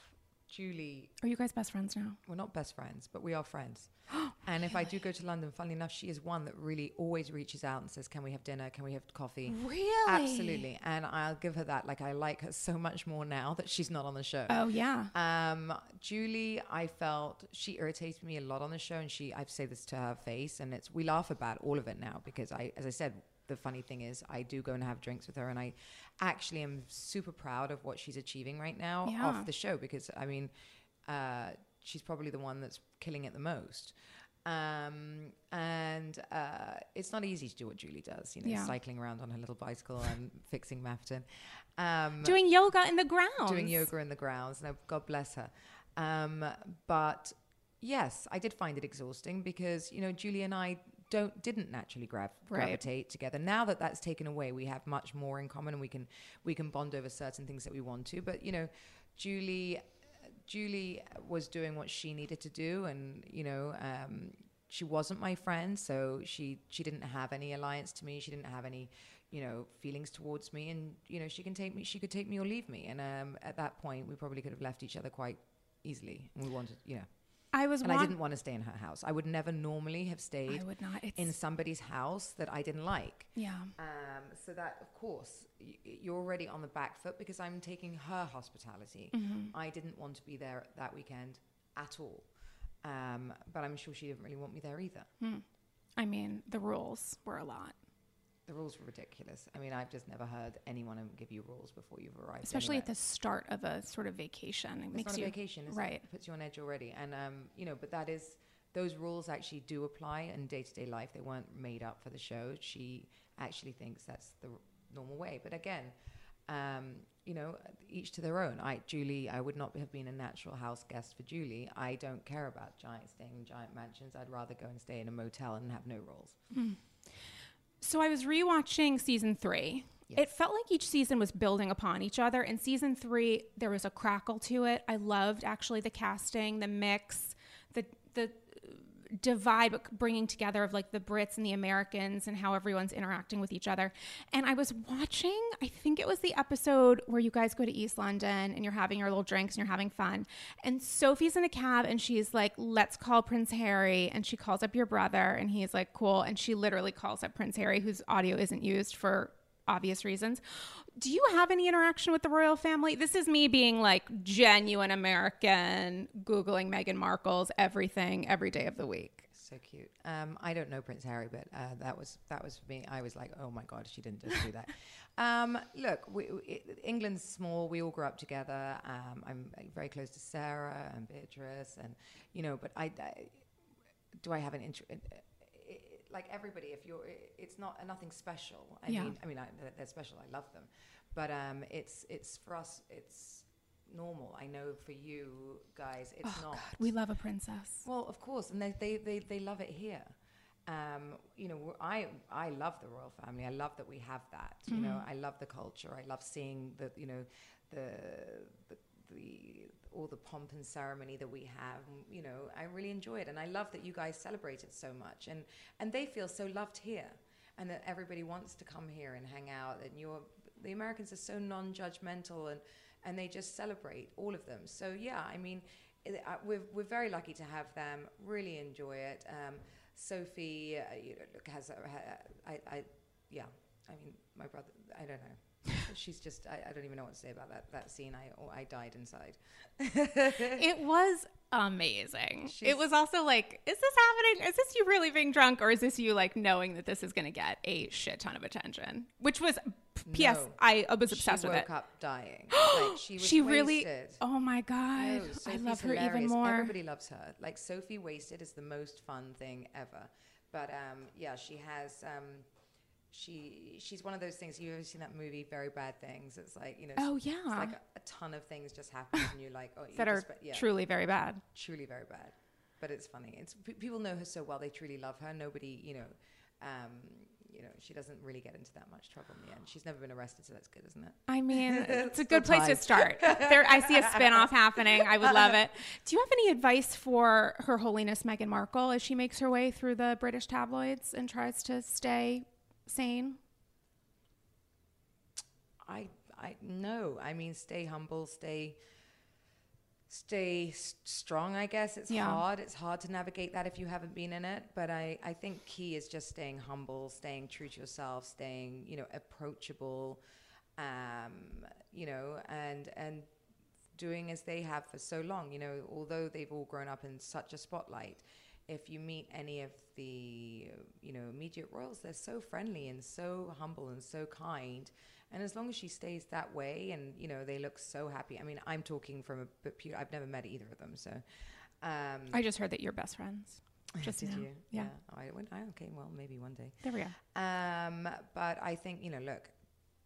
Speaker 2: Julie,
Speaker 1: Are you guys best friends now?
Speaker 2: we're not best friends, but we are friends. [GASPS] and if I do go to London, funnily enough, she is one that really always reaches out and says, "Can we have dinner? Can we have coffee?"
Speaker 1: Really?
Speaker 2: Absolutely, and I'll give her that. Like I like her so much more now that she's not on the show.
Speaker 1: Oh yeah.
Speaker 2: Um, Julie, I felt she irritated me a lot on the show, and she, I've said this to her face, and it's we laugh about all of it now because I, as I said, the funny thing is I do go and have drinks with her, and I actually am super proud of what she's achieving right now
Speaker 1: Yeah.
Speaker 2: off the show because I mean, uh, she's probably the one that's killing it the most. Um, and uh, it's not easy to do what Julie does, you know,
Speaker 1: Yeah.
Speaker 2: cycling around on her little bicycle and [LAUGHS] fixing Mapperton. Um,
Speaker 1: Doing yoga in the ground.
Speaker 2: doing yoga in the grounds. No, God bless her. Um, but yes, I did find it exhausting because you know Julie and I don't didn't naturally grav-
Speaker 1: Right.
Speaker 2: gravitate together. Now that that's taken away, we have much more in common, and we can we can bond over certain things that we want to. But you know, Julie Julie was doing what she needed to do, and you know, um, she wasn't my friend, so she she didn't have any alliance to me. She didn't have any, you know, feelings towards me, and you know, she can take me. She could take me or leave me, and um, at that point, we probably could have left each other quite easily. And we wanted, you know,
Speaker 1: I was
Speaker 2: and I didn't want to stay in her house. I would never normally have stayed
Speaker 1: I would not. It's
Speaker 2: in somebody's house that I didn't like.
Speaker 1: yeah.
Speaker 2: Um, so that, of course, y- you're already on the back foot because I'm taking her hospitality. I didn't want to be there that weekend at all. Um, but I'm sure she didn't really want me there either.
Speaker 1: I mean, the rules were a lot,
Speaker 2: The rules were ridiculous. I mean, I've just never heard anyone give you rules before you've arrived.
Speaker 1: especially at the start of a sort of vacation. It
Speaker 2: It's
Speaker 1: makes
Speaker 2: not
Speaker 1: you
Speaker 2: a vacation,
Speaker 1: right.
Speaker 2: It? it puts you on edge already. And um, you know, but that is those rules actually do apply in day to day life. They weren't made up for the show. She actually thinks that's the r- normal way. But again, um, you know, each to their own. I Julie, I would not have been a natural house guest for Julie. I don't care about giant staying in giant mansions. I'd rather go and stay in a motel and have no rules.
Speaker 1: So I was rewatching season three.
Speaker 2: Yes.
Speaker 1: It felt like each season was building upon each other. In season three, there was a crackle to it. I loved actually the casting, the mix, the the divide, but bringing together of like the Brits and the Americans and how everyone's interacting with each other. And I was watching, I think it was the episode where you guys go to East London and you're having your little drinks and you're having fun. And Sophie's in a cab and she's like, let's call Prince Harry. And she calls up your brother and he's like, cool. And she literally calls up Prince Harry, whose audio isn't used for obvious reasons. Do you have any interaction with the royal family? This is me being like genuine American, Googling Meghan Markle's everything every day of the week.
Speaker 2: So cute. Um, I don't know Prince Harry, but uh, that was that was for me. I was like, oh my god, she didn't just do that. [LAUGHS] um, look, we, we, England's small. We all grew up together. Um, I'm very close to Sarah and Beatrice, and you know. But I, I do I have an interest? Like everybody, if you're, it's not nothing special. I
Speaker 1: Yeah.
Speaker 2: mean, I mean, I, they're- special. I love them, but um, it's it's for us. It's normal. I know for you guys, it's
Speaker 1: oh
Speaker 2: not.
Speaker 1: God, we love a princess.
Speaker 2: Well, of course, and they they they, they love it here. Um, you know, I I love the royal family. I love that we have that. You know, I love the culture. I love seeing the you know the the. The, all the pomp and ceremony that we have, you know, I really enjoy it, and I love that you guys celebrate it so much, and and they feel so loved here, and that everybody wants to come here and hang out, and you're the Americans are so non-judgmental, and and they just celebrate all of them. So yeah, I mean, it, uh, we're we're very lucky to have them. Really enjoy it. Um, Sophie, uh, you know, has I, I, yeah. I mean, my brother. I don't know. She's just. I, I don't even know what to say about that that scene. I oh, I died inside. [LAUGHS]
Speaker 1: It was amazing.
Speaker 2: She's-
Speaker 1: it was also like, is this happening? Is this you really being drunk, or is this you like knowing that this is going to get a shit ton of attention? Which was, P.S.
Speaker 2: No.
Speaker 1: I was obsessed with it.
Speaker 2: She woke up dying. [GASPS] like she was
Speaker 1: she really. Oh my god,
Speaker 2: No,
Speaker 1: I love her even more.
Speaker 2: Everybody loves her. Like Sophie Wasted is the most fun thing ever. But um, yeah, she has. Um, she she's one of those things. You ever seen that movie, Very Bad Things? It's like you know.
Speaker 1: Oh,
Speaker 2: it's
Speaker 1: yeah.
Speaker 2: like a, a ton of things just happen, and you're like, oh, you
Speaker 1: that are
Speaker 2: just, yeah,
Speaker 1: truly very bad.
Speaker 2: truly very bad. But it's funny. It's p- people know her so well; they truly love her. Nobody, you know. Um, you know, she doesn't really get into that much trouble in the end. She's never been arrested, so that's good, isn't it?
Speaker 1: I mean, [LAUGHS] it's a good place to start. There, I see a spinoff happening. I would love it. Do you have any advice for Her Holiness Meghan Markle as she makes her way through the British tabloids and tries to stay sane?
Speaker 2: I I no. I mean, stay humble, stay stay strong. I guess it's
Speaker 1: Yeah.
Speaker 2: hard. It's hard to navigate that if you haven't been in it. But I I think key is just staying humble, staying true to yourself, staying you know approachable, um, you know, and and doing as they have for so long. You know, although they've all grown up in such a spotlight. If you meet any of the, you know, immediate royals, they're so friendly and so humble and so kind. And as long as she stays that way, and you know, they look so happy. I mean, I'm talking from a but pure. I've never met either of them, so. Um,
Speaker 1: I just heard that you're best friends. [LAUGHS] Just
Speaker 2: did
Speaker 1: now.
Speaker 2: you?
Speaker 1: Yeah.
Speaker 2: I went. I, okay. Well, maybe one day.
Speaker 1: There we go.
Speaker 2: Um, but I think you know, look,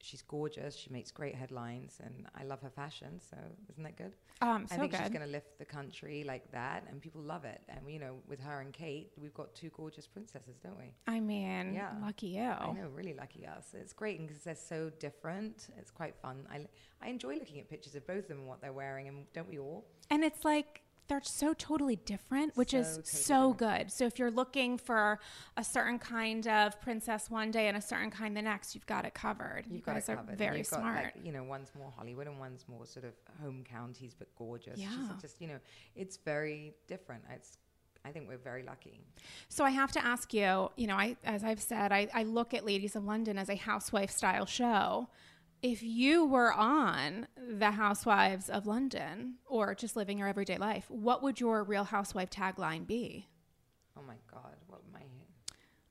Speaker 2: she's gorgeous. She makes great headlines, and I love her fashion. So isn't that good?
Speaker 1: Um, so
Speaker 2: I think
Speaker 1: good.
Speaker 2: she's going to lift the country like that, and people love it. And you know, with her and Kate, we've got two gorgeous princesses, don't we?
Speaker 1: I mean,
Speaker 2: Yeah.
Speaker 1: lucky you.
Speaker 2: I know, really lucky us. It's great because they're so different. It's quite fun. I I enjoy looking at pictures of both of them and what they're wearing, and don't we all?
Speaker 1: And it's like they're so totally different, which
Speaker 2: So
Speaker 1: is
Speaker 2: totally
Speaker 1: so good. So if you're looking for a certain kind of princess one day and a certain kind the next, you've got it covered. you
Speaker 2: You've got
Speaker 1: guys are
Speaker 2: covered.
Speaker 1: Very
Speaker 2: you've got,
Speaker 1: smart.
Speaker 2: Like, you know, one's more Hollywood and one's more sort of home counties, but gorgeous.
Speaker 1: Yeah.
Speaker 2: Just, just you know, it's very different. It's I think we're very lucky.
Speaker 1: So I have to ask you, you know, I as I've said, I, I look at Ladies of London as a housewife style show. If you were on the Housewives of London or just living your everyday life, what would your real housewife tagline be?
Speaker 2: Oh my God, what my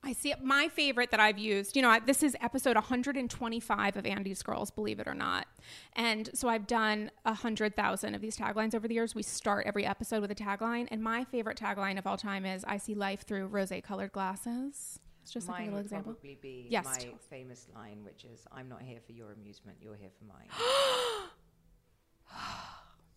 Speaker 1: I see it. My favorite that I've used, you know, I, this is episode 125 of Andy's Girls, believe it or not. And so I've done 100,000 of these taglines over the years. We start every episode with a tagline. And my favorite tagline of all time is I see life through rose colored glasses. It's just like a
Speaker 2: mine
Speaker 1: little example.
Speaker 2: probably be
Speaker 1: Yes.
Speaker 2: my famous line, which is "I'm not here for your amusement. You're here for mine." [GASPS] [SIGHS]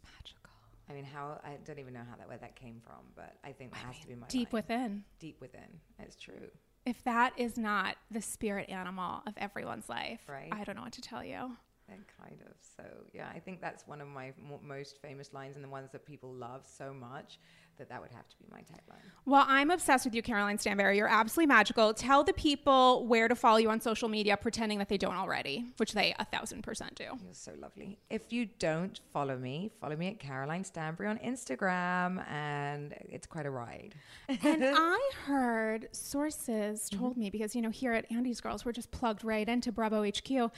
Speaker 1: Magical.
Speaker 2: I mean, how I don't even know how that where that came from, but I think that has to be my
Speaker 1: Deep
Speaker 2: line.
Speaker 1: within.
Speaker 2: deep within. It's true.
Speaker 1: If that is not the spirit animal of everyone's life,
Speaker 2: Right.
Speaker 1: I don't know what to tell you.
Speaker 2: And kind of. So yeah, I think that's one of my mo most famous lines and the ones that people love so much that that would have to be my tagline.
Speaker 1: Well, I'm obsessed with you, Caroline Stanbury. You're absolutely magical. Tell the people where to follow you on social media, pretending that they don't already, which they a thousand percent do.
Speaker 2: You're so lovely. If you don't follow me, follow me at Caroline Stanbury on Instagram, and it's quite a ride.
Speaker 1: and [LAUGHS] I heard sources mm-hmm. told me because you know here at Andy's Girls we're just plugged right into Bravo HQ.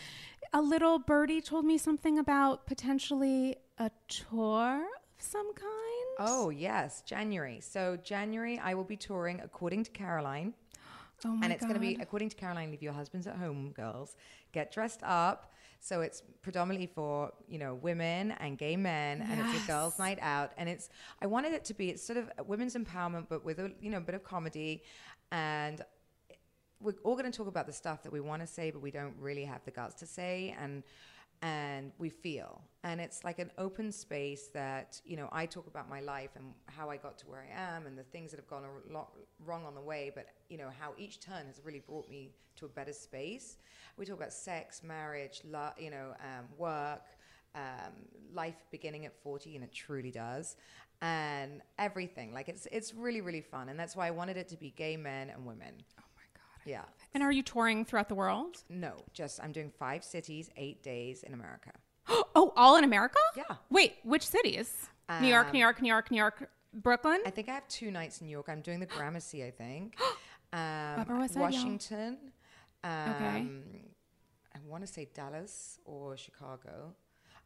Speaker 1: A little birdie told me something about potentially a tour of some kind.
Speaker 2: Oh yes, January. So January, I will be touring according to Caroline. [GASPS]
Speaker 1: Oh my
Speaker 2: and it's going to be according to Caroline. Leave your husbands at home, girls. Get dressed up. So it's predominantly for you know women and gay men, and it's a girls' night out. And it's I wanted it to be it's sort of women's empowerment, but with a you know a bit of comedy, and we're all going to talk about the stuff that we want to say, but we don't really have the guts to say, and and we feel. And it's like an open space that you know I talk about my life and how I got to where I am, and the things that have gone a lot wrong on the way, but you know how each turn has really brought me to a better space. We talk about sex, marriage, you know, um, work. Um, life beginning at 40 and it truly does and everything like it's it's really really fun and that's why i wanted it to be gay men and women
Speaker 1: Oh my god.
Speaker 2: yeah
Speaker 1: And are you touring throughout the world?
Speaker 2: no just i'm doing five cities eight days in america [GASPS]
Speaker 1: Oh, all in America?
Speaker 2: Yeah.
Speaker 1: Wait, which cities? New York,
Speaker 2: Um,
Speaker 1: New York, New York, New York, Brooklyn.
Speaker 2: i think i have two nights in new york i'm doing the gramercy i think [GASPS] um,
Speaker 1: Upper West Side, y'all.
Speaker 2: washington um,
Speaker 1: Okay.
Speaker 2: i want to say dallas or chicago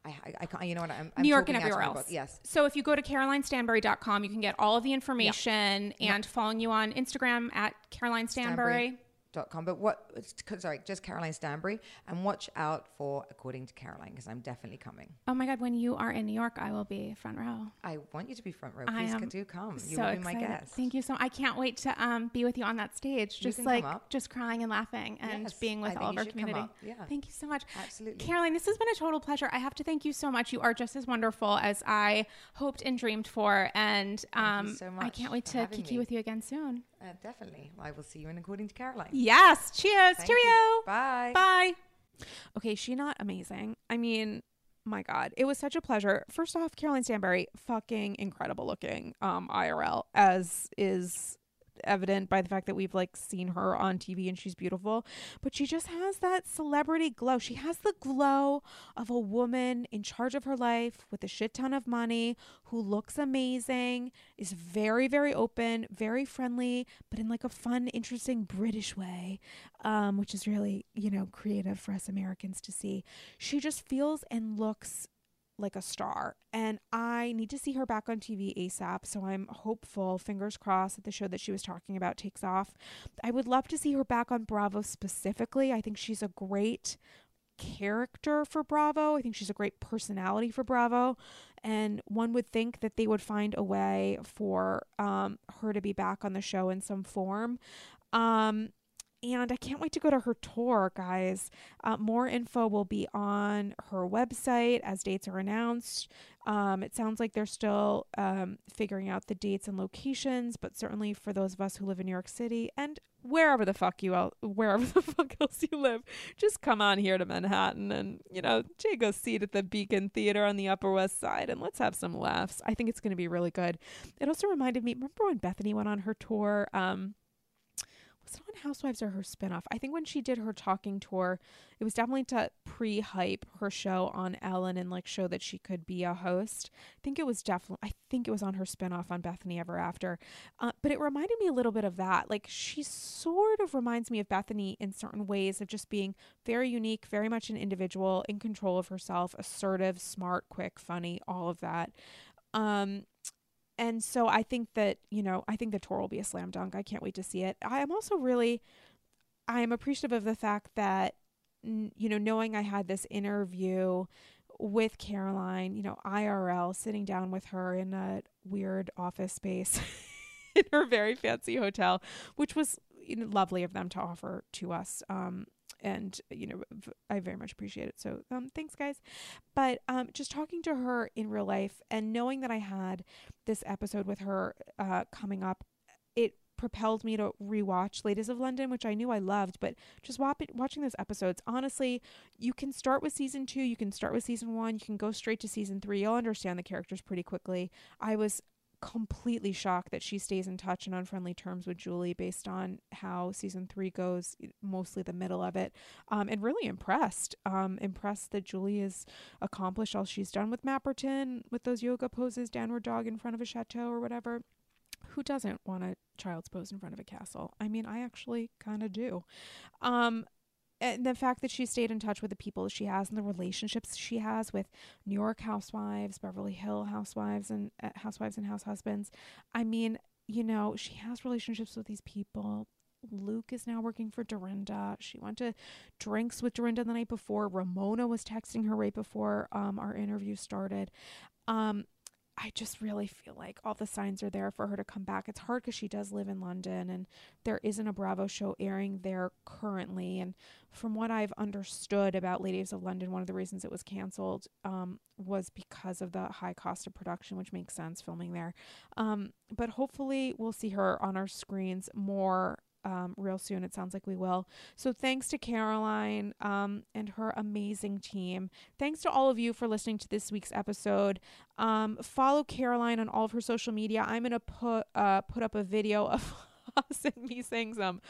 Speaker 2: I, I, I can't, you know what? I'm, I'm
Speaker 1: New York and
Speaker 2: talking out of
Speaker 1: everywhere else.
Speaker 2: Yes.
Speaker 1: So if you go to carolinestanbury.com, you can get all of the information and following you on Instagram at Caroline Stanbury.
Speaker 2: Dot com. But what, sorry, just Caroline Stanbury. And watch out for According to Caroline, because I'm definitely coming.
Speaker 1: Oh my God, when you are in New York, I will be front row.
Speaker 2: I want you to be front row.
Speaker 1: I
Speaker 2: Please
Speaker 1: am
Speaker 2: do come. You
Speaker 1: so
Speaker 2: will be my
Speaker 1: excited.
Speaker 2: guest.
Speaker 1: Thank you so much I can't wait to um, be with you on that stage, just like just crying and laughing and
Speaker 2: Yes,
Speaker 1: being with all of our community.
Speaker 2: Yeah.
Speaker 1: Thank you so much.
Speaker 2: Absolutely.
Speaker 1: Caroline, this has been a total pleasure. I have to thank you so much. You are just as wonderful as I hoped and dreamed for. And
Speaker 2: you
Speaker 1: um,
Speaker 2: so
Speaker 1: I can't wait to kiki
Speaker 2: me.
Speaker 1: with you again soon.
Speaker 2: Uh, definitely. I will see you in According to Caroline.
Speaker 1: Yes. Cheers.
Speaker 2: Thank
Speaker 1: Cheerio.
Speaker 2: you. Bye.
Speaker 1: Bye. Okay, she not amazing. I mean, my God, it was such a pleasure. First off, Caroline Stanbury, fucking incredible looking, um, IRL, as is evident by the fact that we've like seen her on TV and she's beautiful. But she just has that celebrity glow. She has the glow of a woman in charge of her life with a shit ton of money who looks amazing, is very, very open, very friendly, but in like a fun, interesting British way um, which is really, you know, creative for us Americans to see. She just feels and looks like a star. And I need to see her back on TV ASAP. So I'm hopeful, fingers crossed, that the show that she was talking about takes off. I would love to see her back on Bravo specifically. I think she's a great character for Bravo. I think she's a great personality for Bravo. And one would think that they would find a way for um, her to be back on the show in some form. Um, and I can't wait to go to her tour, guys. Uh, more info will be on her website as dates are announced. Um, it sounds like they're still um, figuring out the dates and locations, but certainly for those of us who live in New York City and wherever the fuck you el- wherever the [LAUGHS] fuck else you live, just come on here to Manhattan and you know take a seat at the Beacon Theater on the Upper West Side and let's have some laughs. I think it's going to be really good. It also reminded me. Remember when Bethany went on her tour? Um, was it on Housewives or her spinoff? I think when she did her talking tour, it was definitely to pre hype her show on Ellen and like show that she could be a host. I think it was definitely, I think it was on her spinoff on Bethany Ever After. Uh, but it reminded me a little bit of that. Like she sort of reminds me of Bethany in certain ways of just being very unique, very much an individual, in control of herself, assertive, smart, quick, funny, all of that. Um, and so I think that, you know, I think the tour will be a slam dunk. I can't wait to see it. I am also really, I am appreciative of the fact that, you know, knowing I had this interview with Caroline, you know, IRL, sitting down with her in a weird office space [LAUGHS] in her very fancy hotel, which was lovely of them to offer to us. Um, and you know I very much appreciate it. So um, thanks, guys. But um, just talking to her in real life and knowing that I had this episode with her uh, coming up, it propelled me to rewatch Ladies of London, which I knew I loved, but just watching those episodes, honestly, you can start with season two, you can start with season one, you can go straight to season three. You'll understand the characters pretty quickly. I was completely shocked that she stays in touch and on friendly terms with Julie based on how season three goes, mostly the middle of it. Um, and really impressed. Um, impressed that Julie has accomplished all she's done with Mapperton, with those yoga poses, downward dog in front of a chateau or whatever. Who doesn't want a child's pose in front of a castle? I mean, I actually kind of do. Um, and the fact that she stayed in touch with the people she has and the relationships she has with New York housewives, Beverly Hill housewives, and uh, housewives and house husbands. I mean, you know, she has relationships with these people. Luke is now working for Dorinda. She went to drinks with Dorinda the night before. Ramona was texting her right before um, our interview started. Um, I just really feel like all the signs are there for her to come back. It's hard because she does live in London and there isn't a Bravo show airing there currently. And from what I've understood about Ladies of London, one of the reasons it was canceled um, was because of the high cost of production, which makes sense filming there. Um, but hopefully, we'll see her on our screens more um, real soon. It sounds like we will. So thanks to Caroline um, and her amazing team. Thanks to all of you for listening to this week's episode. Um, follow Caroline on all of her social media. I'm gonna put uh, put up a video of [LAUGHS] us and me saying some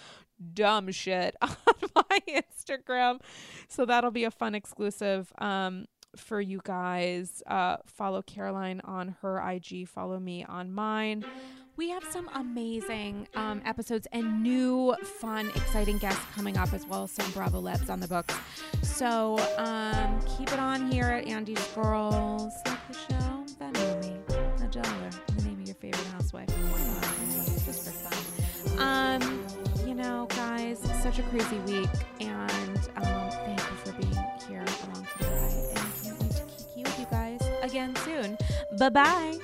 Speaker 1: dumb shit [LAUGHS] on my Instagram. So that'll be a fun exclusive. Um, for you guys. Uh, follow Caroline on her IG, follow me on mine. We have some amazing um, episodes and new, fun, exciting guests coming up, as well as some Bravo Lebs on the books. So um, keep it on here at Andy's Girls. Like the show, Venmo me a dollar. The name of your favorite housewife. Just for fun. Um, you know, guys, such a crazy week, and um, thank you for being here along for the ride. And can't wait to kiki with you guys again soon. Bye bye.